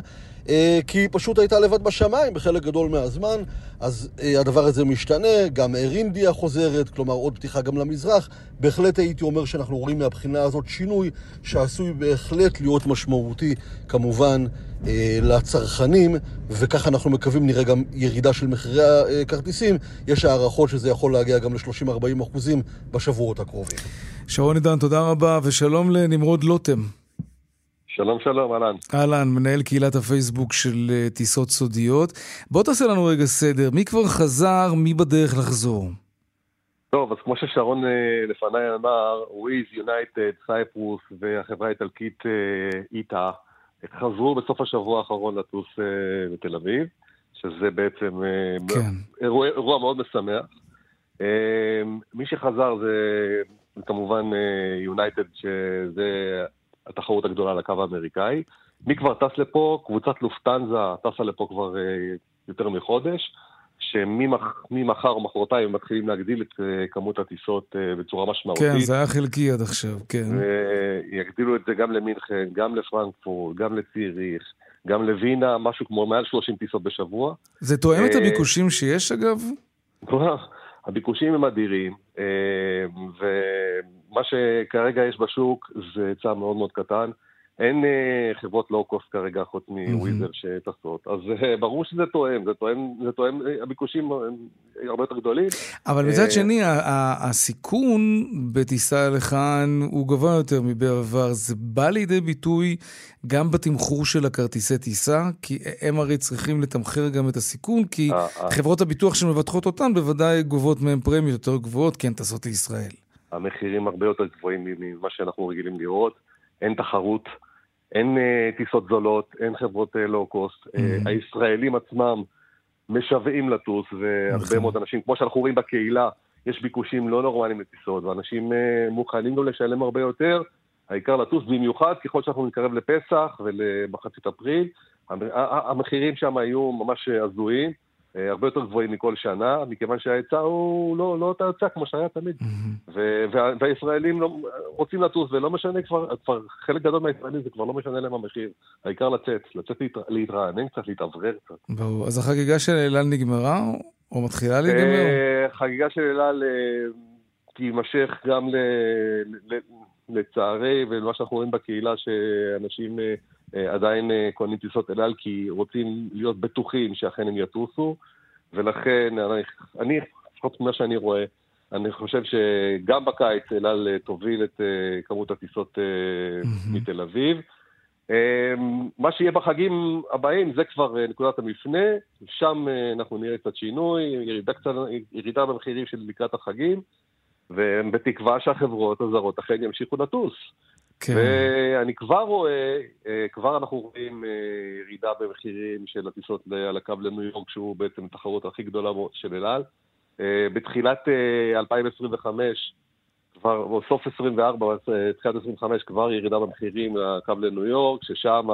[SPEAKER 12] אה, כי היא פשוט הייתה לבד בשמיים בחלק גדול מהזמן, אז אה, הדבר הזה משתנה, גם אר אינדיה חוזרת, כלומר עוד פתיחה גם למזרח. בהחלט הייתי אומר שאנחנו רואים מהבחינה הזאת שינוי שעשוי בהחלט להיות משמעותי, כמובן, אה, לצרכנים, וככה אנחנו מקווים נראה גם ירידה של מחירי הכרטיסים. יש הערכות שזה יכול להגיע גם ל-30-40 אחוזים בשבועות הקרובים.
[SPEAKER 3] שרון עידן, תודה רבה, ושלום לנמרוד לוטם.
[SPEAKER 13] שלום שלום, אהלן.
[SPEAKER 3] אהלן, מנהל קהילת הפייסבוק של אה, טיסות סודיות. בוא תעשה לנו רגע סדר, מי כבר חזר, מי בדרך לחזור?
[SPEAKER 13] טוב, אז כמו ששרון אה, לפניי אמר, וויז, יונייטד, סייפרוס והחברה האיטלקית אה, איטה חזרו בסוף השבוע האחרון לטוס לתל אביב, שזה בעצם כן. אירוע, אירוע מאוד משמח. מי שחזר זה כמובן יונייטד, שזה התחרות הגדולה על הקו האמריקאי. מי כבר טס לפה? קבוצת לופטנזה טסה לפה כבר אה, יותר מחודש, שממחר או מחרתיים הם מתחילים להגדיל את אה, כמות הטיסות אה, בצורה משמעותית.
[SPEAKER 3] כן, זה היה חלקי עד עכשיו, כן.
[SPEAKER 13] ויגדילו את זה גם למינכן, גם לפרנקפורט, גם לציריך. גם לווינה, משהו כמו מעל 30 טיסות בשבוע.
[SPEAKER 3] זה תואם את הביקושים שיש אגב?
[SPEAKER 13] הביקושים הם אדירים, ומה שכרגע יש בשוק זה היצע מאוד מאוד קטן. אין uh, חברות לואו-קוסט כרגע חוץ מוויזר שטסות, אז uh, ברור שזה תואם, זה תואם, זה תואם, הביקושים הרבה יותר גדולים.
[SPEAKER 3] אבל מצד שני, הסיכון בטיסה לכאן הוא גבוה יותר מבעבר. זה בא לידי ביטוי גם בתמחור של הכרטיסי טיסה, כי הם הרי צריכים לתמחר גם את הסיכון, כי חברות הביטוח שמבטחות אותן בוודאי גובות מהן פרמיות יותר גבוהות, כי הן טסות לישראל.
[SPEAKER 13] המחירים הרבה יותר גבוהים ממה שאנחנו רגילים לראות, אין תחרות. אין uh, טיסות זולות, אין חברות לואו-קוסט. Uh, mm-hmm. הישראלים עצמם משוועים לטוס, והרבה נכון. מאוד אנשים, כמו שאנחנו רואים בקהילה, יש ביקושים לא נורמליים לטיסות, ואנשים uh, מוכנים גם לשלם הרבה יותר. העיקר לטוס, במיוחד ככל שאנחנו נתקרב לפסח ולמחצית אפריל. המחירים שם היו ממש הזויים. אה, הרבה יותר גבוהים מכל שנה, מכיוון שההיצע הוא לא, לא אותה היצע כמו שהיה תמיד. Mm-hmm. וה, והישראלים לא, רוצים לטוס, ולא משנה כבר, כבר חלק גדול מהישראלים זה כבר לא משנה להם המחיר. העיקר לצאת, לצאת להת, להתרענן קצת, להתאוורר קצת.
[SPEAKER 3] ברור. אז החגיגה של אל נגמרה, או מתחילה להיגמר?
[SPEAKER 13] אה, חגיגה של אל אה, תימשך גם ל, ל, לצערי, ולמה שאנחנו רואים בקהילה, שאנשים... אה, עדיין אה, קונים טיסות אל על כי רוצים להיות בטוחים שאכן הם יטוסו, ולכן אני, אני לפחות ממה שאני רואה, אני חושב שגם בקיץ אל על אה, תוביל את כמות הטיסות. מתל אביב. מה שיהיה בחגים הבאים זה כבר נקודת המפנה, שם אנחנו נראה קצת שינוי, ירידה, קצת, ירידה במחירים של לקראת החגים, ובתקווה שהחברות הזרות אכן ימשיכו לטוס. כן. ואני כבר רואה, אה, כבר אנחנו רואים אה, ירידה במחירים של הטיסות על הקו לניו יורק, שהוא בעצם התחרות הכי גדולה של אל על. אה, בתחילת 2025, כבר, או סוף 24, תחילת 25, כבר ירידה במחירים לקו לניו יורק, ששם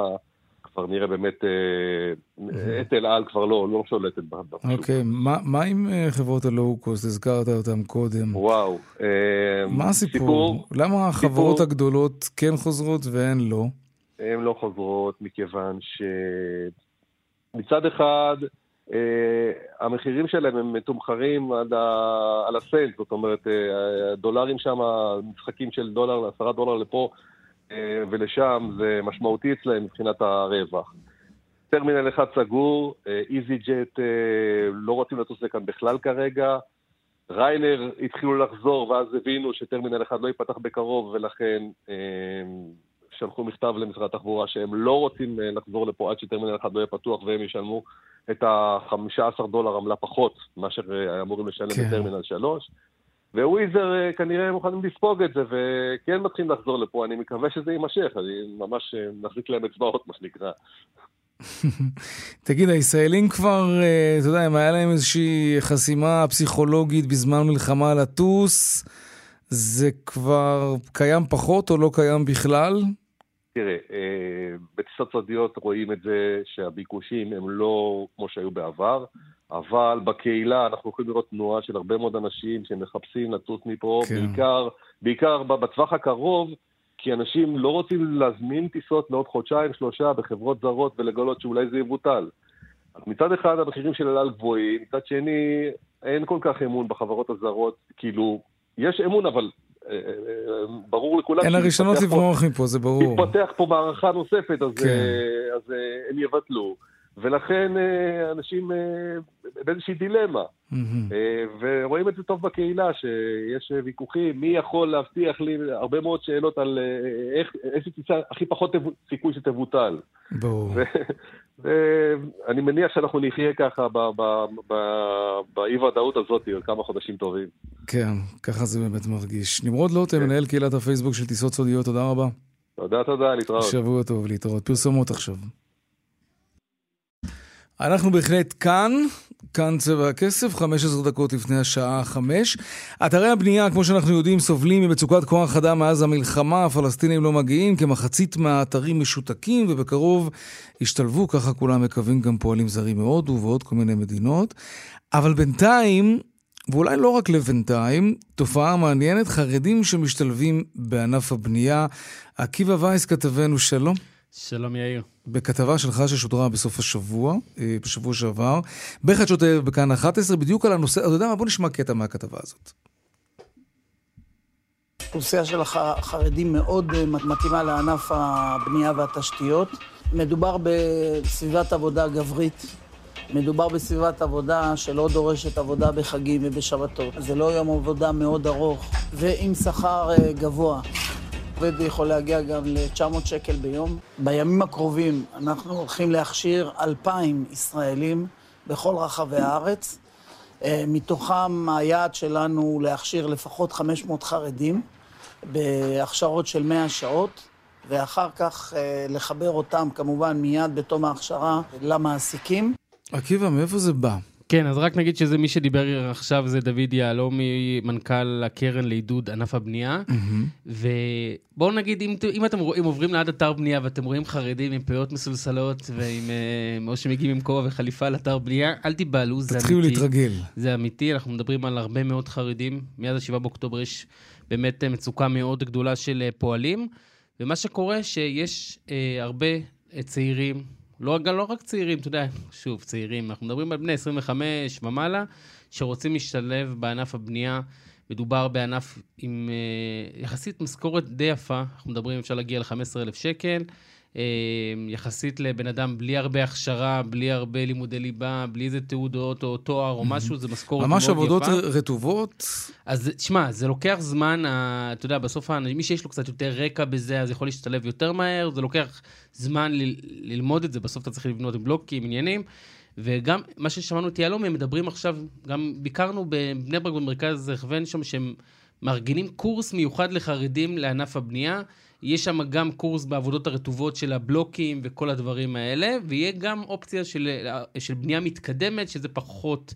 [SPEAKER 13] כבר נראה באמת, אה, את אל על כבר לא, לא שולטת בשוק.
[SPEAKER 3] אוקיי, מה, עם אה, חברות הלואו-קוסט? הזכרת אותן קודם.
[SPEAKER 13] וואו. אה,
[SPEAKER 3] מה הסיפור? סיפור, למה החברות הגדולות כן חוזרות והן לא?
[SPEAKER 13] הן לא חוזרות מכיוון שמצד אחד, אה, המחירים שלהם הם מתומחרים על, ה... על הסנט, זאת אומרת, הדולרים שם, משחקים של דולר, עשרה דולר לפה, ולשם זה משמעותי אצלם מבחינת הרווח. טרמינל אחד סגור, איזי ג'ט אה, לא רוצים לטוס לכאן בכלל כרגע. ריינר התחילו לחזור ואז הבינו שטרמינל אחד לא ייפתח בקרוב ולכן אה, שלחו מכתב למשרד התחבורה שהם לא רוצים לחזור לפה עד שטרמינל אחד לא יהיה פתוח והם ישלמו את ה-15 דולר עמלה פחות מאשר אמורים לשלם כן. בטרמינל 3. וויזר אה, כנראה מוכנים לספוג את זה, וכן מתחילים לחזור לפה, אני מקווה שזה יימשך, אני ממש אה, מחזיק להם אצבעות, מה שנקרא.
[SPEAKER 3] תגיד, הישראלים כבר, אה, אתה יודע, אם היה להם איזושהי חסימה פסיכולוגית בזמן מלחמה לטוס, זה כבר קיים פחות או לא קיים בכלל?
[SPEAKER 13] תראה, בטיסות סודיות רואים את זה שהביקושים הם לא כמו שהיו בעבר. אבל בקהילה אנחנו יכולים לראות תנועה של הרבה מאוד אנשים שמחפשים לטוס מפה, כן. בעיקר, בעיקר בטווח הקרוב, כי אנשים לא רוצים להזמין טיסות לעוד חודשיים, שלושה בחברות זרות ולגלות שאולי זה יבוטל. אז מצד אחד המחירים של אל על גבוהים, מצד שני אין כל כך אמון בחברות הזרות, כאילו, יש אמון אבל אה, אה, אה, ברור לכולם...
[SPEAKER 3] אין הראשונות לברוח מפה, זה ברור.
[SPEAKER 13] מתפתח פה מערכה נוספת, אז, כן. אז הם יבטלו. ולכן אה, אנשים אה, באיזושהי דילמה. אה, ורואים את זה טוב בקהילה, שיש ויכוחים, מי יכול להבטיח לי הרבה מאוד שאלות על איך, איזה טיסה הכי פחות סיכוי שתבוטל.
[SPEAKER 3] ברור.
[SPEAKER 13] ואני מניח שאנחנו נחיה ככה באי-ודאות הזאת עוד כמה חודשים טובים.
[SPEAKER 3] כן, ככה זה באמת מרגיש. נמרוד לוטם, כן. מנהל קהילת הפייסבוק של טיסות סודיות, תודה רבה.
[SPEAKER 13] תודה, תודה, להתראות.
[SPEAKER 3] שבוע טוב, להתראות. פרסומות עכשיו. אנחנו בהחלט כאן, כאן צבע הכסף, 15 דקות לפני השעה 5. אתרי הבנייה, כמו שאנחנו יודעים, סובלים ממצוקת כוח אדם מאז המלחמה, הפלסטינים לא מגיעים, כמחצית מהאתרים משותקים, ובקרוב ישתלבו, ככה כולם מקווים, גם פועלים זרים מהודו ועוד כל מיני מדינות. אבל בינתיים, ואולי לא רק לבינתיים, תופעה מעניינת, חרדים שמשתלבים בענף הבנייה. עקיבא וייס, כתבנו, שלום.
[SPEAKER 14] שלום יאיר.
[SPEAKER 3] בכתבה שלך ששודרה בסוף השבוע, אה, בשבוע שעבר, בחדשות הערב בכאן 11, בדיוק על הנושא, אתה יודע מה? בוא נשמע קטע מהכתבה הזאת.
[SPEAKER 14] האוכלוסייה של החרדים מאוד מתאימה לענף הבנייה והתשתיות. מדובר בסביבת עבודה גברית. מדובר בסביבת עבודה שלא דורשת עבודה בחגים ובשבתות. זה לא יום עבודה מאוד ארוך ועם שכר גבוה. עובד יכול להגיע גם ל-900 שקל ביום. בימים הקרובים אנחנו הולכים להכשיר 2,000 ישראלים בכל רחבי הארץ. אה, מתוכם היעד שלנו הוא להכשיר לפחות 500 חרדים בהכשרות של 100 שעות, ואחר כך אה, לחבר אותם כמובן מיד בתום ההכשרה למעסיקים.
[SPEAKER 3] עקיבא, מאיפה זה בא?
[SPEAKER 15] כן, אז רק נגיד שזה מי שדיבר עכשיו זה דוד יהלומי, מנכ"ל הקרן לעידוד ענף הבנייה. Mm-hmm. ובואו נגיד, אם, אם אתם רואים, עוברים ליד אתר בנייה ואתם רואים חרדים עם פאות מסולסלות ועם, אה, או שמגיעים עם כובע וחליפה על אתר בנייה, אל תיבהלו, זה אמיתי.
[SPEAKER 3] תתחילו להתרגל.
[SPEAKER 15] זה אמיתי, אנחנו מדברים על הרבה מאוד חרדים. מאז ה-7 באוקטובר יש באמת מצוקה מאוד גדולה של אה, פועלים. ומה שקורה, שיש אה, הרבה אה, צעירים, לא, לא רק צעירים, אתה יודע, שוב, צעירים, אנחנו מדברים על בני 25 ומעלה, שרוצים להשתלב בענף הבנייה. מדובר בענף עם אה, יחסית משכורת די יפה, אנחנו מדברים, אפשר להגיע ל-15,000 שקל. אה, יחסית לבן אדם בלי הרבה הכשרה, בלי הרבה לימודי ליבה, בלי איזה תעודות או תואר או משהו, זה משכורת מאוד יפה.
[SPEAKER 3] ממש עבודות רטובות?
[SPEAKER 15] אז תשמע, זה לוקח זמן, אתה יודע, בסוף מי שיש לו קצת יותר רקע בזה, אז יכול להשתלב יותר מהר, זה לוקח זמן ללמוד את זה, בסוף אתה צריך לבנות בלוקים, עניינים. וגם מה ששמענו את יהלומי, הם מדברים עכשיו, גם ביקרנו בבני ברק במרכז הכוון שם, שהם מארגנים קורס מיוחד לחרדים לענף הבנייה. יש שם גם קורס בעבודות הרטובות של הבלוקים וכל הדברים האלה, ויהיה גם אופציה של, של בנייה מתקדמת, שזה פחות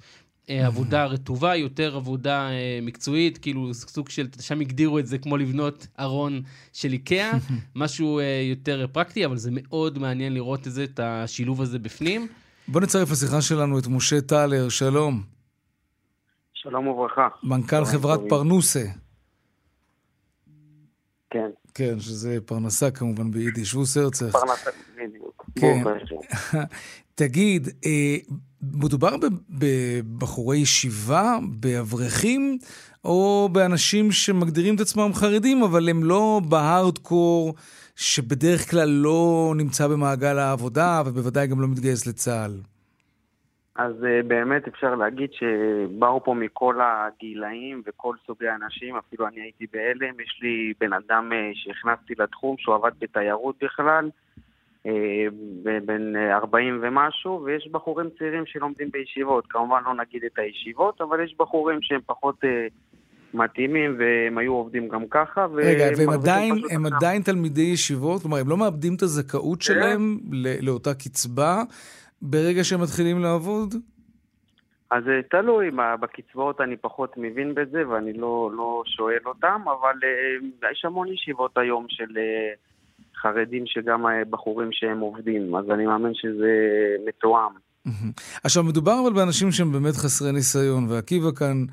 [SPEAKER 15] אה, עבודה רטובה, יותר עבודה אה, מקצועית, כאילו סוג של, שם הגדירו את זה כמו לבנות ארון של איקאה, משהו אה, יותר פרקטי, אבל זה מאוד מעניין לראות את זה, את השילוב הזה בפנים.
[SPEAKER 3] בוא נצרף לשיחה שלנו את משה טלר, שלום.
[SPEAKER 16] שלום וברכה.
[SPEAKER 3] מנכ"ל חברת פרנוסה.
[SPEAKER 16] כן.
[SPEAKER 3] כן, שזה פרנסה כמובן ביידיש, וסרצח.
[SPEAKER 16] פרנסה, בדיוק.
[SPEAKER 3] כן. תגיד, אה, מדובר בבחורי ישיבה, באברכים, או באנשים שמגדירים את עצמם חרדים, אבל הם לא בהארדקור שבדרך כלל לא נמצא במעגל העבודה, ובוודאי גם לא מתגייס לצה"ל?
[SPEAKER 16] אז uh, באמת אפשר להגיד שבאו פה מכל הגילאים וכל סוגי אנשים, אפילו אני הייתי בהלם, יש לי בן אדם uh, שהכנסתי לתחום שהוא עבד בתיירות בכלל, uh, בן 40 ומשהו, ויש בחורים צעירים שלומדים בישיבות, כמובן לא נגיד את הישיבות, אבל יש בחורים שהם פחות מתאימים והם היו עובדים גם ככה.
[SPEAKER 3] רגע, והם עדיין, הם עדיין תלמידי ישיבות? כלומר, הם לא מאבדים את הזכאות שלהם לאותה קצבה? ברגע שהם מתחילים לעבוד?
[SPEAKER 16] אז אה, תלוי, בקצבאות אני פחות מבין בזה ואני לא, לא שואל אותם, אבל uh, יש המון ישיבות היום של uh, חרדים שגם בחורים שהם עובדים, אז אני מאמין שזה מתואם.
[SPEAKER 3] עכשיו, מדובר אבל באנשים שהם באמת חסרי ניסיון, ועקיבא כאן,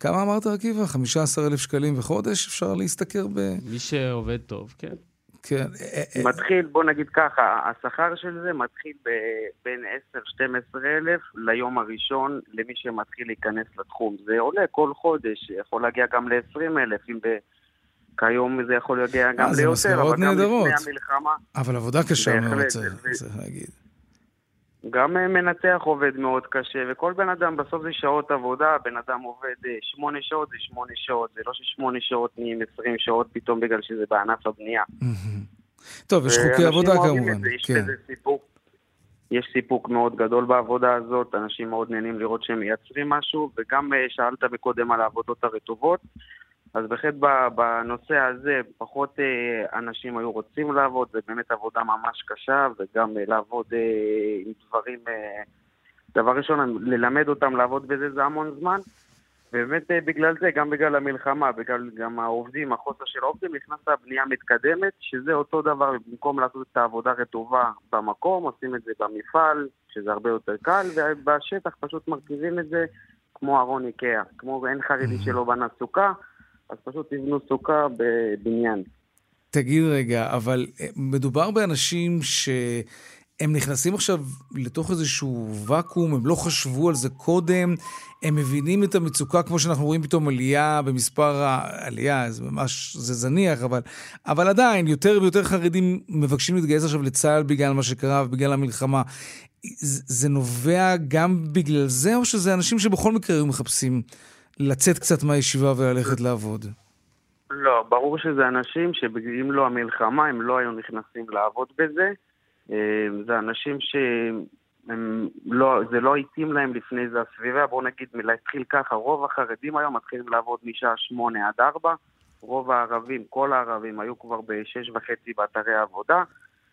[SPEAKER 3] כמה אמרת עקיבא? 15,000 שקלים בחודש אפשר להשתכר ב...
[SPEAKER 15] מי שעובד טוב, כן.
[SPEAKER 3] כן.
[SPEAKER 16] אה, אה, מתחיל, בוא נגיד ככה, השכר של זה מתחיל בין 10-12 אלף ליום הראשון למי שמתחיל להיכנס לתחום. זה עולה כל חודש, יכול להגיע גם ל-20 אלף, אם ב... כיום זה יכול להגיע גם ליותר,
[SPEAKER 3] אבל גם לפני המלחמה. אבל עבודה קשה מאוד, צריך להגיד.
[SPEAKER 16] גם אה, מנתח עובד מאוד קשה, וכל בן אדם, בסוף זה שעות עבודה, בן אדם עובד שמונה שעות, זה שמונה שעות, זה לא ששמונה שעות נהיים עשרים שעות פתאום בגלל שזה בענף הבנייה.
[SPEAKER 3] טוב, יש חוקי עבודה כמובן.
[SPEAKER 16] יש כן. בזה סיפוק. יש סיפוק מאוד גדול בעבודה הזאת, אנשים מאוד נהנים לראות שהם מייצרים משהו, וגם אה, שאלת מקודם על העבודות הרטובות. אז בהחלט בנושא הזה פחות אה, אנשים היו רוצים לעבוד, זה באמת עבודה ממש קשה, וגם אה, לעבוד עם דברים, דבר ראשון, ללמד אותם לעבוד בזה זה המון זמן, ובאמת בגלל זה, גם בגלל המלחמה, בגלל גם העובדים, החוסר של העובדים, נכנסה בנייה מתקדמת, שזה אותו דבר, במקום לעשות את העבודה רטובה במקום, עושים את זה במפעל, שזה הרבה יותר קל, ובשטח פשוט מרכיבים את זה כמו ארון איקאה, כמו אין חרדי שלא בנה סוכה. אז פשוט תבנו סוכה בבניין.
[SPEAKER 3] תגיד רגע, אבל אה, מדובר באנשים ש... הם נכנסים עכשיו לתוך איזשהו ואקום, הם לא חשבו על זה קודם, הם מבינים את המצוקה, כמו שאנחנו רואים פתאום עלייה במספר העלייה, זה ממש, זה זניח, אבל, אבל עדיין, יותר ויותר חרדים מבקשים להתגייס עכשיו לצה"ל בגלל מה שקרה ובגלל המלחמה. זה, זה נובע גם בגלל זה, או שזה אנשים שבכל מקרה היו מחפשים לצאת קצת מהישיבה וללכת לעבוד?
[SPEAKER 16] לא, ברור שזה אנשים שאם לא המלחמה, הם לא היו נכנסים לעבוד בזה. אה, זה אנשים שהם לא, זה לא התאים להם לפני זה הסביבה, בואו נגיד, להתחיל ככה, רוב החרדים היום מתחילים לעבוד משעה שמונה עד ארבע, רוב הערבים, כל הערבים היו כבר בשש וחצי באתרי העבודה,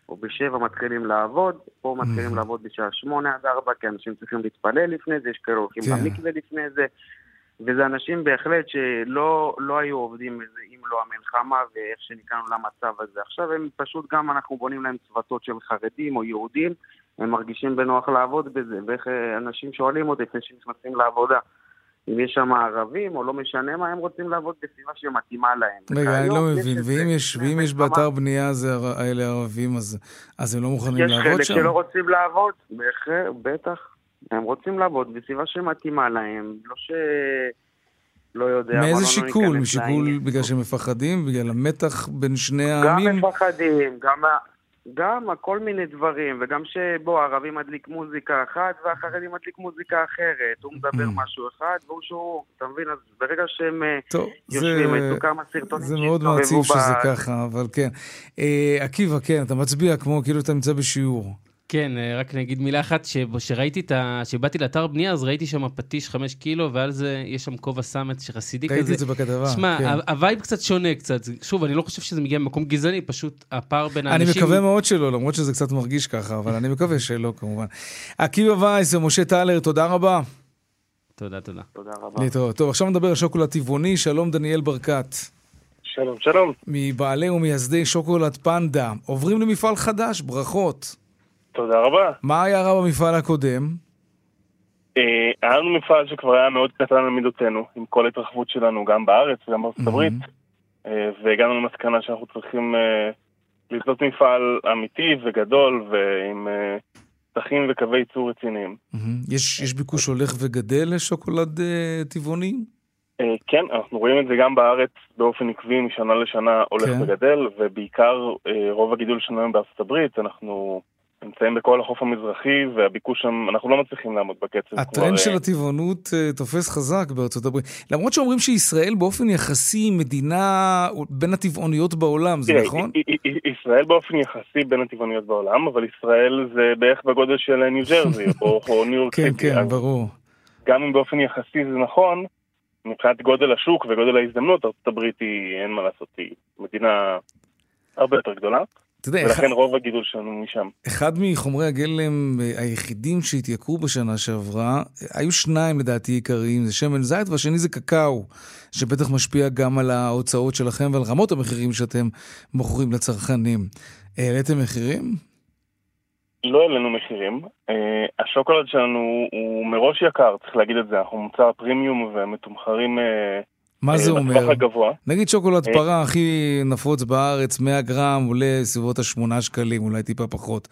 [SPEAKER 16] או בשבע מתחילים לעבוד, פה מתחילים mm-hmm. לעבוד בשעה שמונה עד ארבע, כי אנשים צריכים להתפלל לפני זה, יש כאלה הולכים כן. במקווה לפני זה, וזה אנשים בהחלט שלא לא היו עובדים בזה אם לא המלחמה ואיך שנקראנו למצב הזה. עכשיו הם פשוט גם, אנחנו בונים להם צוותות של חרדים או יהודים, הם מרגישים בנוח לעבוד בזה, ואיך אה, אנשים שואלים אותי לפני שנכנסים לעבודה. אם יש שם ערבים, או לא משנה מה, הם רוצים לעבוד בסביבה שמתאימה להם.
[SPEAKER 3] רגע, אני לא מבין, ואם יש, ואם יש באתר בנייה האלה ערבים, אז, אז הם לא מוכנים לעבוד שם?
[SPEAKER 16] יש חלק שלא רוצים לעבוד, בטח. הם רוצים לעבוד בסביבה שמתאימה להם, לא ש... לא יודע.
[SPEAKER 3] מאיזה
[SPEAKER 16] לא
[SPEAKER 3] שיקול? משיקול בגלל שהם מפחדים? בגלל המתח בין שני העמים?
[SPEAKER 16] גם מפחדים, גם, גם כל מיני דברים, וגם שבו, הערבי מדליק מוזיקה אחת והחרדי מדליק מוזיקה אחרת. הוא מדבר mm. משהו אחד והוא שהוא, אתה מבין? אז ברגע שהם אה, טוב, יושבים, יצאו כמה סרטונים
[SPEAKER 3] זה מאוד מעציב שזה ככה, אבל כן. אה, עקיבא, כן, אתה מצביע כמו כאילו אתה נמצא בשיעור.
[SPEAKER 15] כן, אה, רק נגיד מילה אחת, שראיתי את ה... שבאתי לאתר בנייה, אז ראיתי שם פטיש חמש קילו, ועל זה יש שם כובע סמט חסידי כזה.
[SPEAKER 3] ראיתי את זה בכתבה,
[SPEAKER 15] שמע, כן. ה vibe קצת שונה קצת. שוב, אני לא חושב שזה מגיע ממקום גזעני, פשוט הפער בין האנשים...
[SPEAKER 3] אני מקווה מאוד שלא, למרות שזה קצת מרגיש ככה, אבל אני מקווה שלא, כמובן. עקיבא וייס ומשה טלר, תודה רבה.
[SPEAKER 15] תודה, תודה.
[SPEAKER 16] תודה רבה.
[SPEAKER 3] להתראות. טוב, עכשיו נדבר על שוקולד טבעוני. שלום, דניאל ברקת.
[SPEAKER 17] שלום, שלום.
[SPEAKER 3] מבעלי ומייסדי שוקולד פנדה. עוברים למפעל חדש, ברכות.
[SPEAKER 17] תודה רבה.
[SPEAKER 3] מה היה רע במפעל הקודם?
[SPEAKER 17] אה, היה לנו מפעל שכבר היה מאוד קטן על מידותינו, עם כל ההתרחבות שלנו, גם בארץ וגם בארצות הברית, אה, והגענו למסקנה שאנחנו צריכים אה, לבנות מפעל אמיתי וגדול ועם שטחים וקווי ייצור רציניים.
[SPEAKER 3] יש, ביקוש הולך וגדל לשוקולד טבעוני?
[SPEAKER 17] כן, אנחנו רואים את זה גם בארץ באופן עקבי משנה לשנה הולך כן. וגדל, ובעיקר רוב הגידול שלנו בארצות הברית, אנחנו נמצאים בכל החוף המזרחי, והביקוש שם, אנחנו לא מצליחים לעמוד בקצב.
[SPEAKER 3] הטרנד. של אה, הטבעונות uh, תופס חזק בארצות הברית. למרות שאומרים שישראל באופן יחסי מדינה בין הטבעוניות בעולם, זה נכון?
[SPEAKER 17] ישראל באופן יחסי בין הטבעוניות בעולם, אבל ישראל זה בערך בגודל של ניו ג'רזי, או ניו יורק
[SPEAKER 3] סיטי. כן, כן, ברור.
[SPEAKER 17] גם אם באופן יחסי זה נכון, מבחינת גודל השוק וגודל ההזדמנות, ארצות הברית היא, אין מה לעשות, היא מדינה הרבה יותר גדולה. אתה יודע, ולכן אחד, רוב הגידול שלנו משם.
[SPEAKER 3] אחד מחומרי הגלם אה, היחידים שהתייקרו בשנה שעברה, היו שניים לדעתי עיקריים, זה שמן זית והשני זה קקאו, שבטח משפיע גם על ההוצאות שלכם ועל רמות המחירים שאתם מוכרים לצרכנים. העליתם מחירים?
[SPEAKER 17] לא העלינו מחירים. Uh, השוקולד שלנו הוא מראש יקר, צריך להגיד את זה. אנחנו מוצר פרימיום ומתומחרים
[SPEAKER 3] מה זה אה, אומר? הגבוה. נגיד שוקולד אה, פרה הכי נפוץ בארץ, 100 גרם, עולה סביבות ה-8 שקלים, אולי טיפה פחות.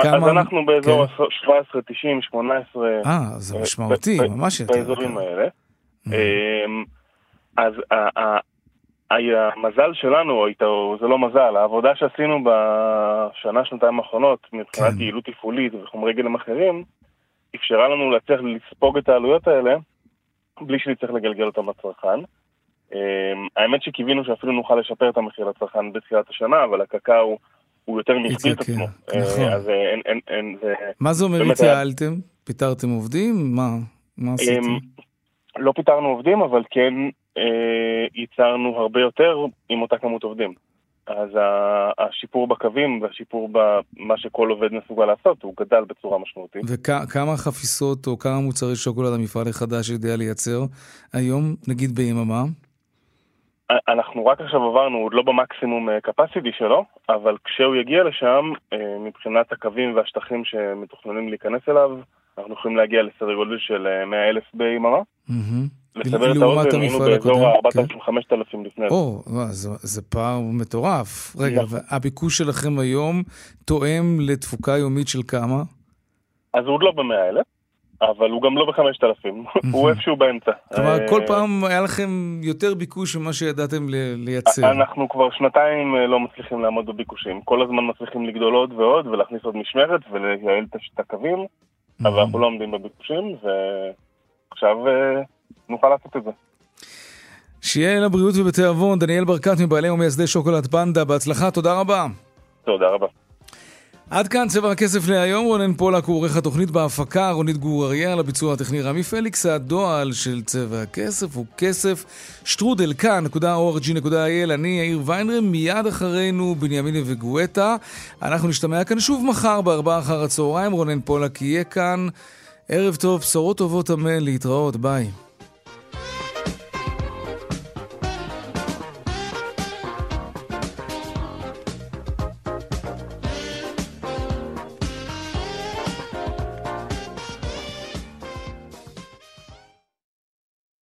[SPEAKER 17] כמה... אז אנחנו באזור כן. 17, 90, 18.
[SPEAKER 3] אה, זה משמעותי, ממש יותר.
[SPEAKER 17] באזורים כן. האלה. אמ, אז המזל שלנו, זה לא מזל, העבודה שעשינו בשנה, שנתיים האחרונות, מבחינת כן. יעילות תפעולית וחומרי גלם אחרים, אפשרה לנו להצליח לספוג את העלויות האלה, בלי שנצטרך לגלגל אותם לצרכן. אמ, האמת שקיווינו שאפילו נוכל לשפר את המחיר לצרכן בתחילת השנה, אבל הקקאו הוא יותר מהכפיל את עצמו.
[SPEAKER 3] נכון. אה, אז אין, אין, אין, זה... מה זה אומר התייעלתם? פיטרתם עובדים? מה? מה אמ, עשיתם?
[SPEAKER 17] לא פיטרנו עובדים, אבל כן אה, ייצרנו הרבה יותר עם אותה כמות עובדים. אז השיפור בקווים והשיפור במה שכל עובד מסוגל לעשות, הוא גדל בצורה משמעותית.
[SPEAKER 3] וכמה חפיסות או כמה מוצרי שוקולד המפעל החדש יודע לייצר היום, נגיד ביממה?
[SPEAKER 17] אנחנו רק עכשיו עברנו, עוד לא במקסימום capacity שלו, אבל כשהוא יגיע לשם, אה, מבחינת הקווים והשטחים שמתוכננים להיכנס אליו, אנחנו יכולים להגיע לסדר גודל של 100 אה, אלף ביממה. לסבר את האוזן, היינו באזור
[SPEAKER 3] הקודם,
[SPEAKER 17] ה-4,000-5,000 לפני זה.
[SPEAKER 3] או, זה פער מטורף. רגע,
[SPEAKER 17] נכון.
[SPEAKER 3] הביקוש שלכם היום תואם לתפוקה יומית של כמה?
[SPEAKER 17] אז הוא עוד לא במאה אלף, אבל הוא גם לא בחמשת אלפים, הוא איפשהו באמצע.
[SPEAKER 3] כלומר,
[SPEAKER 17] אה,
[SPEAKER 3] כל פעם היה לכם יותר ביקוש ממה שידעתם לייצר.
[SPEAKER 17] אנחנו כבר שנתיים אה, לא מצליחים לעמוד בביקושים. כל הזמן מצליחים לגדול עוד ועוד ולהכניס עוד משמרת ולייעל את הקווים, אבל אנחנו לא עומדים בביקושים, ועכשיו אה, נוכל לעשות את זה.
[SPEAKER 3] שיהיה לבריאות ובתיאבון, דניאל ברקת מבעלי ומייסדי שוקולד פנדה, בהצלחה, תודה רבה.
[SPEAKER 17] תודה רבה.
[SPEAKER 3] עד כאן צבע הכסף להיום, רונן פולק הוא עורך התוכנית בהפקה, רונית גור אריה על הביצוע הטכני רמי פליקס, הדועל של צבע הכסף הוא כסף שטרודל כאן.org.il, אני יאיר ויינרם, מיד אחרינו בנימיני וגואטה. אנחנו נשתמע כאן שוב מחר בארבעה אחר הצהריים, רונן פולק יהיה כאן. ערב טוב, בשורות טובות אמן, להתראות, ביי.